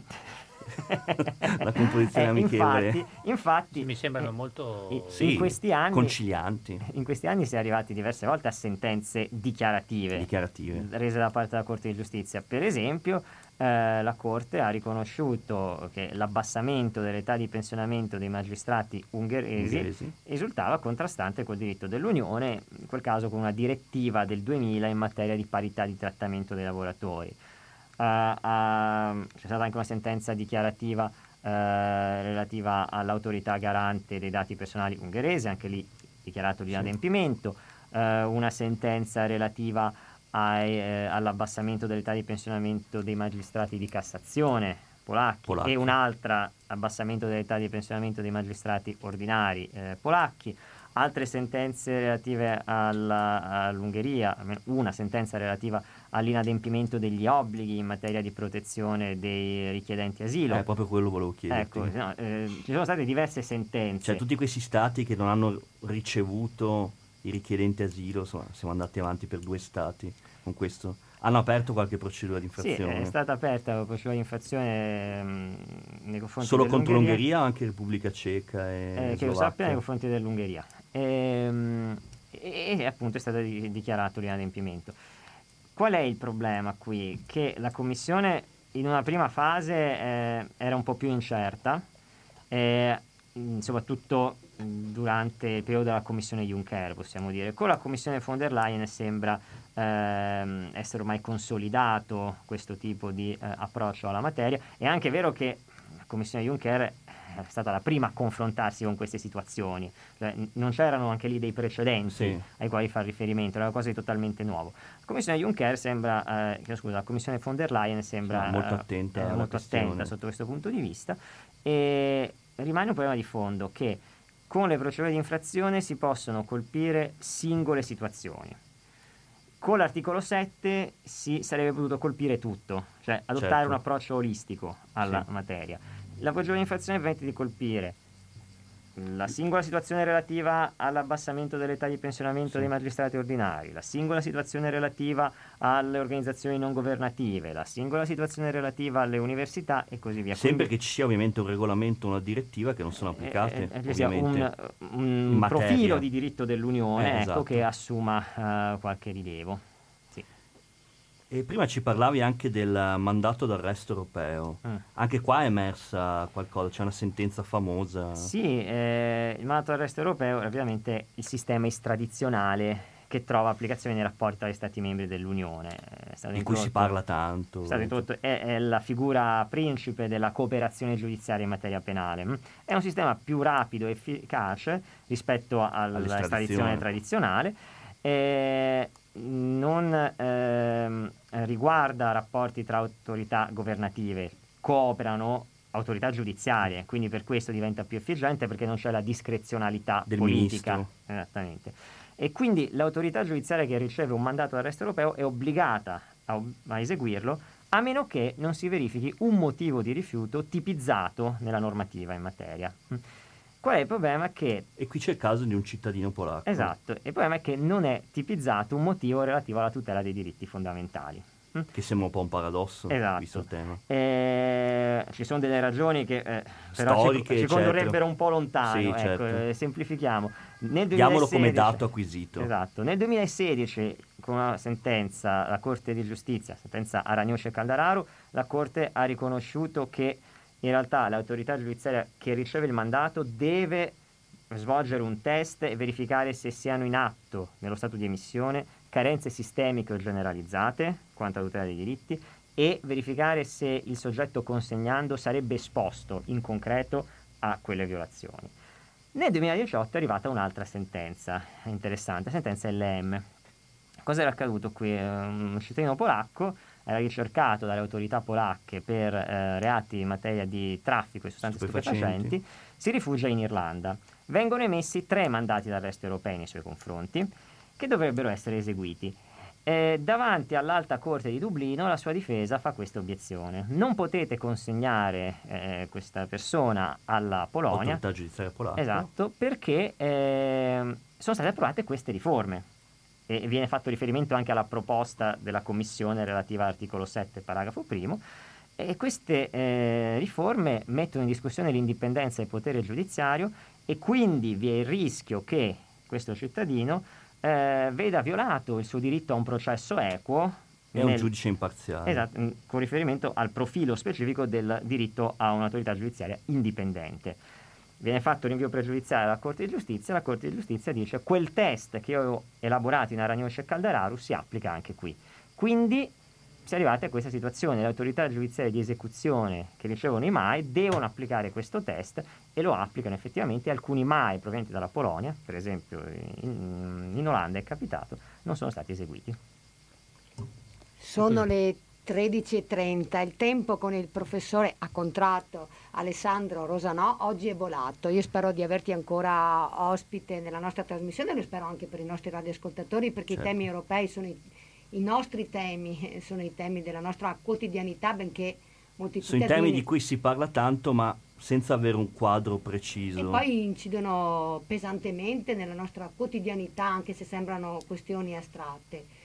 la composizione eh, amichevole. Infatti, infatti mi sembrano molto in, sì, in questi anni, concilianti. In questi anni si è arrivati diverse volte a sentenze dichiarative, dichiarative. rese da parte della Corte di Giustizia. Per esempio, eh, la Corte ha riconosciuto che l'abbassamento dell'età di pensionamento dei magistrati ungheresi, ungheresi, risultava contrastante col diritto dell'Unione, in quel caso con una direttiva del 2000 in materia di parità di trattamento dei lavoratori. Uh, c'è stata anche una sentenza dichiarativa uh, relativa all'autorità garante dei dati personali ungherese, anche lì dichiarato l'inadempimento, sì. uh, una sentenza relativa ai, eh, all'abbassamento dell'età di pensionamento dei magistrati di Cassazione polacchi, polacchi, e un'altra abbassamento dell'età di pensionamento dei magistrati ordinari eh, polacchi altre sentenze relative alla, all'Ungheria, una sentenza relativa all'inadempimento degli obblighi in materia di protezione dei richiedenti asilo. È eh, proprio quello volevo chiedere. Ecco, no, eh, ci sono state diverse sentenze. Cioè tutti questi stati che non hanno ricevuto i richiedenti asilo, insomma, siamo andati avanti per due stati con questo. Hanno aperto qualche procedura di infrazione? Sì, è stata aperta la procedura di infrazione mh, nei confronti Solo contro l'Ungheria o anche Repubblica Ceca e eh, Che lo sappia nei confronti dell'Ungheria. Ehm, e, e, appunto è stato di, dichiarato l'inadempimento. Qual è il problema qui? Che la Commissione in una prima fase eh, era un po' più incerta, eh, soprattutto durante il periodo della Commissione Juncker, possiamo dire. Con la Commissione von der Leyen sembra ehm, essere ormai consolidato questo tipo di eh, approccio alla materia. È anche vero che la Commissione Juncker è stata la prima a confrontarsi con queste situazioni, cioè, non c'erano anche lì dei precedenti sì. ai quali far riferimento, era qualcosa di totalmente nuovo. La Commissione Juncker sembra, eh, scusa, la Commissione von der Leyen sembra sì, molto, attenta, eh, molto attenta sotto questo punto di vista e rimane un problema di fondo che con le procedure di infrazione si possono colpire singole situazioni. Con l'articolo 7 si sarebbe potuto colpire tutto, cioè adottare certo. un approccio olistico alla sì. materia la procedura di infrazione permette di colpire la singola situazione relativa all'abbassamento dell'età di pensionamento sì. dei magistrati ordinari, la singola situazione relativa alle organizzazioni non governative, la singola situazione relativa alle università e così via. Sempre Quindi, che ci sia ovviamente un regolamento, una direttiva che non sono applicate. Eh, eh, un, un profilo di diritto dell'Unione eh, ecco, esatto. che assuma uh, qualche rilievo. E prima ci parlavi anche del mandato d'arresto europeo. Mm. Anche qua è emersa qualcosa, c'è una sentenza famosa. Sì, eh, il mandato d'arresto europeo è ovviamente il sistema estradizionale che trova applicazione nei rapporti tra gli Stati membri dell'Unione. Di cui si parla tanto. È, introdotto, è, è, la figura principe della cooperazione giudiziaria in materia penale. È un sistema più rapido e efficace rispetto all'estradizione tradizionale. Eh, non ehm, riguarda rapporti tra autorità governative, cooperano autorità giudiziarie, quindi per questo diventa più efficiente perché non c'è la discrezionalità del politica. Ministro. Esattamente. E quindi l'autorità giudiziaria che riceve un mandato d'arresto europeo è obbligata a, a eseguirlo a meno che non si verifichi un motivo di rifiuto tipizzato nella normativa in materia. Qual è il problema? Che... E qui c'è il caso di un cittadino polacco. Esatto, il problema è che non è tipizzato un motivo relativo alla tutela dei diritti fondamentali. Mm? Che sembra un po' un paradosso, Esatto. visto il tema. Eh, ci sono delle ragioni che eh, Storiche, ci, ci condurrebbero un po' lontano. Sì, ecco, certo. eh, semplifichiamo. Nel Diamolo 2016 come dato acquisito. Esatto. Nel 2016, con una sentenza, la Corte di Giustizia, sentenza Aragnoce Caldararo, la Corte ha riconosciuto che in realtà l'autorità giudiziaria che riceve il mandato deve svolgere un test e verificare se siano in atto nello stato di emissione carenze sistemiche o generalizzate quanto alla tutela dei diritti e verificare se il soggetto consegnando sarebbe esposto in concreto a quelle violazioni. Nel 2018 è arrivata un'altra sentenza interessante, la sentenza LM. Cosa era accaduto qui? Eh, Un cittadino polacco era ricercato dalle autorità polacche per eh, reati in materia di traffico di sostanze Stupefacenti. si rifugia in Irlanda. Vengono emessi tre mandati d'arresto europei nei suoi confronti che dovrebbero essere eseguiti. Eh, davanti all'Alta Corte di Dublino la sua difesa fa questa obiezione. Non potete consegnare eh, questa persona alla Polonia Autorità giudiziaria polacca. Esatto, perché ehm, sono state approvate queste riforme e viene fatto riferimento anche alla proposta della Commissione relativa all'articolo 7, paragrafo primo, e queste eh, riforme mettono in discussione l'indipendenza del potere giudiziario e quindi vi è il rischio che questo cittadino eh, veda violato il suo diritto a un processo equo È un nel- giudice imparziale. Esatto, mm, con riferimento al profilo specifico del diritto a un'autorità giudiziaria indipendente. Viene fatto rinvio pregiudiziale alla Corte di Giustizia, la Corte di Giustizia dice quel test che io avevo elaborato in Aragnoce e Caldararu si applica anche qui. Quindi si è arrivati a questa situazione, le autorità giudiziarie di esecuzione che ricevono i MAE devono applicare questo test e lo applicano effettivamente alcuni MAE provenienti dalla Polonia, per esempio in, in Olanda è capitato, non sono stati eseguiti. Sono le 13.30, il tempo con il professore a contratto Alessandro Rosanò oggi è volato. Io spero di averti ancora ospite nella nostra trasmissione, lo spero anche per i nostri radioascoltatori perché Certo. i temi europei sono i, i nostri temi, sono i temi della nostra quotidianità, benché molti Sono i cittadini... temi di cui si parla tanto, ma senza avere un quadro preciso. E poi incidono pesantemente nella nostra quotidianità, anche se sembrano questioni astratte.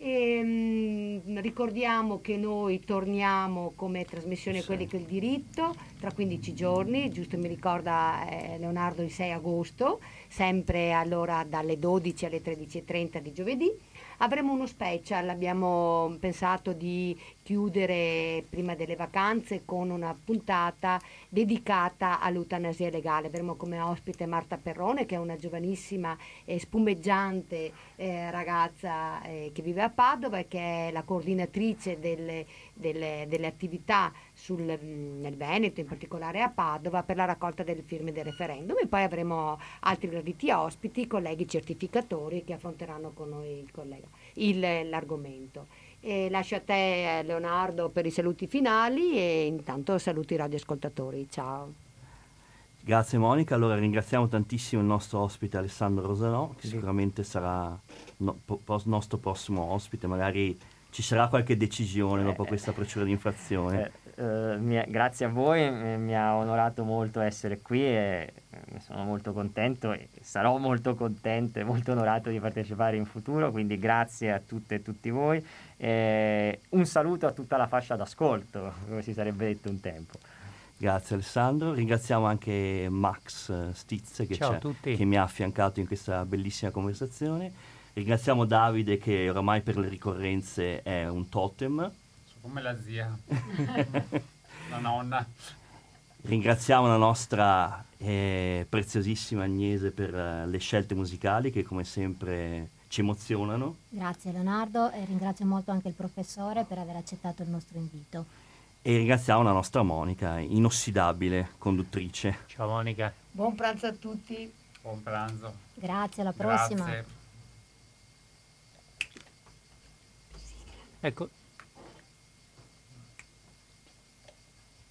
E, mm, ricordiamo che noi torniamo come trasmissione Sì. Quelli che il diritto tra 15 giorni, giusto mi ricorda eh, Leonardo il 6 agosto, sempre allora dalle 12 alle 13.30 di giovedì. Avremo uno special, abbiamo pensato di chiudere prima delle vacanze con una puntata dedicata all'eutanasia legale. Avremo come ospite Marta Perrone che è una giovanissima e spumeggiante eh, ragazza eh, che vive a Padova e che è la coordinatrice delle, delle- delle attività sul, nel Veneto, in particolare a Padova, per la raccolta delle firme del referendum. E poi avremo altri graditi ospiti, colleghi certificatori che affronteranno con noi il collega, il- l'argomento. E lascio a te eh, Leonardo per i saluti finali e intanto saluti i radioascoltatori. Ciao. Grazie Monica, allora ringraziamo tantissimo il nostro ospite Alessandro Rosanò, che sicuramente sarà no- po- nostro prossimo ospite, magari ci sarà qualche decisione dopo Eh, questa procedura di infrazione. Eh, mi è- grazie a voi, eh, mi ha onorato molto essere qui e eh, ne sono molto contento e sarò molto contento e molto onorato di partecipare in futuro, quindi grazie a tutte e tutti voi. Eh, un saluto a tutta la fascia d'ascolto, come si sarebbe detto un tempo. Grazie Alessandro, ringraziamo anche Max Stizze che, che mi ha affiancato in questa bellissima conversazione. Ringraziamo Davide che oramai per le ricorrenze è un totem. Come la zia, la nonna. Ringraziamo la nostra eh, preziosissima Agnese per eh, le scelte musicali che come sempre ci emozionano. Grazie Leonardo e ringrazio molto anche il professore per aver accettato il nostro invito. E ringraziamo la nostra Monica, inossidabile conduttrice. Ciao Monica. Buon pranzo a tutti. Buon pranzo. Grazie, alla prossima. Grazie. Ecco,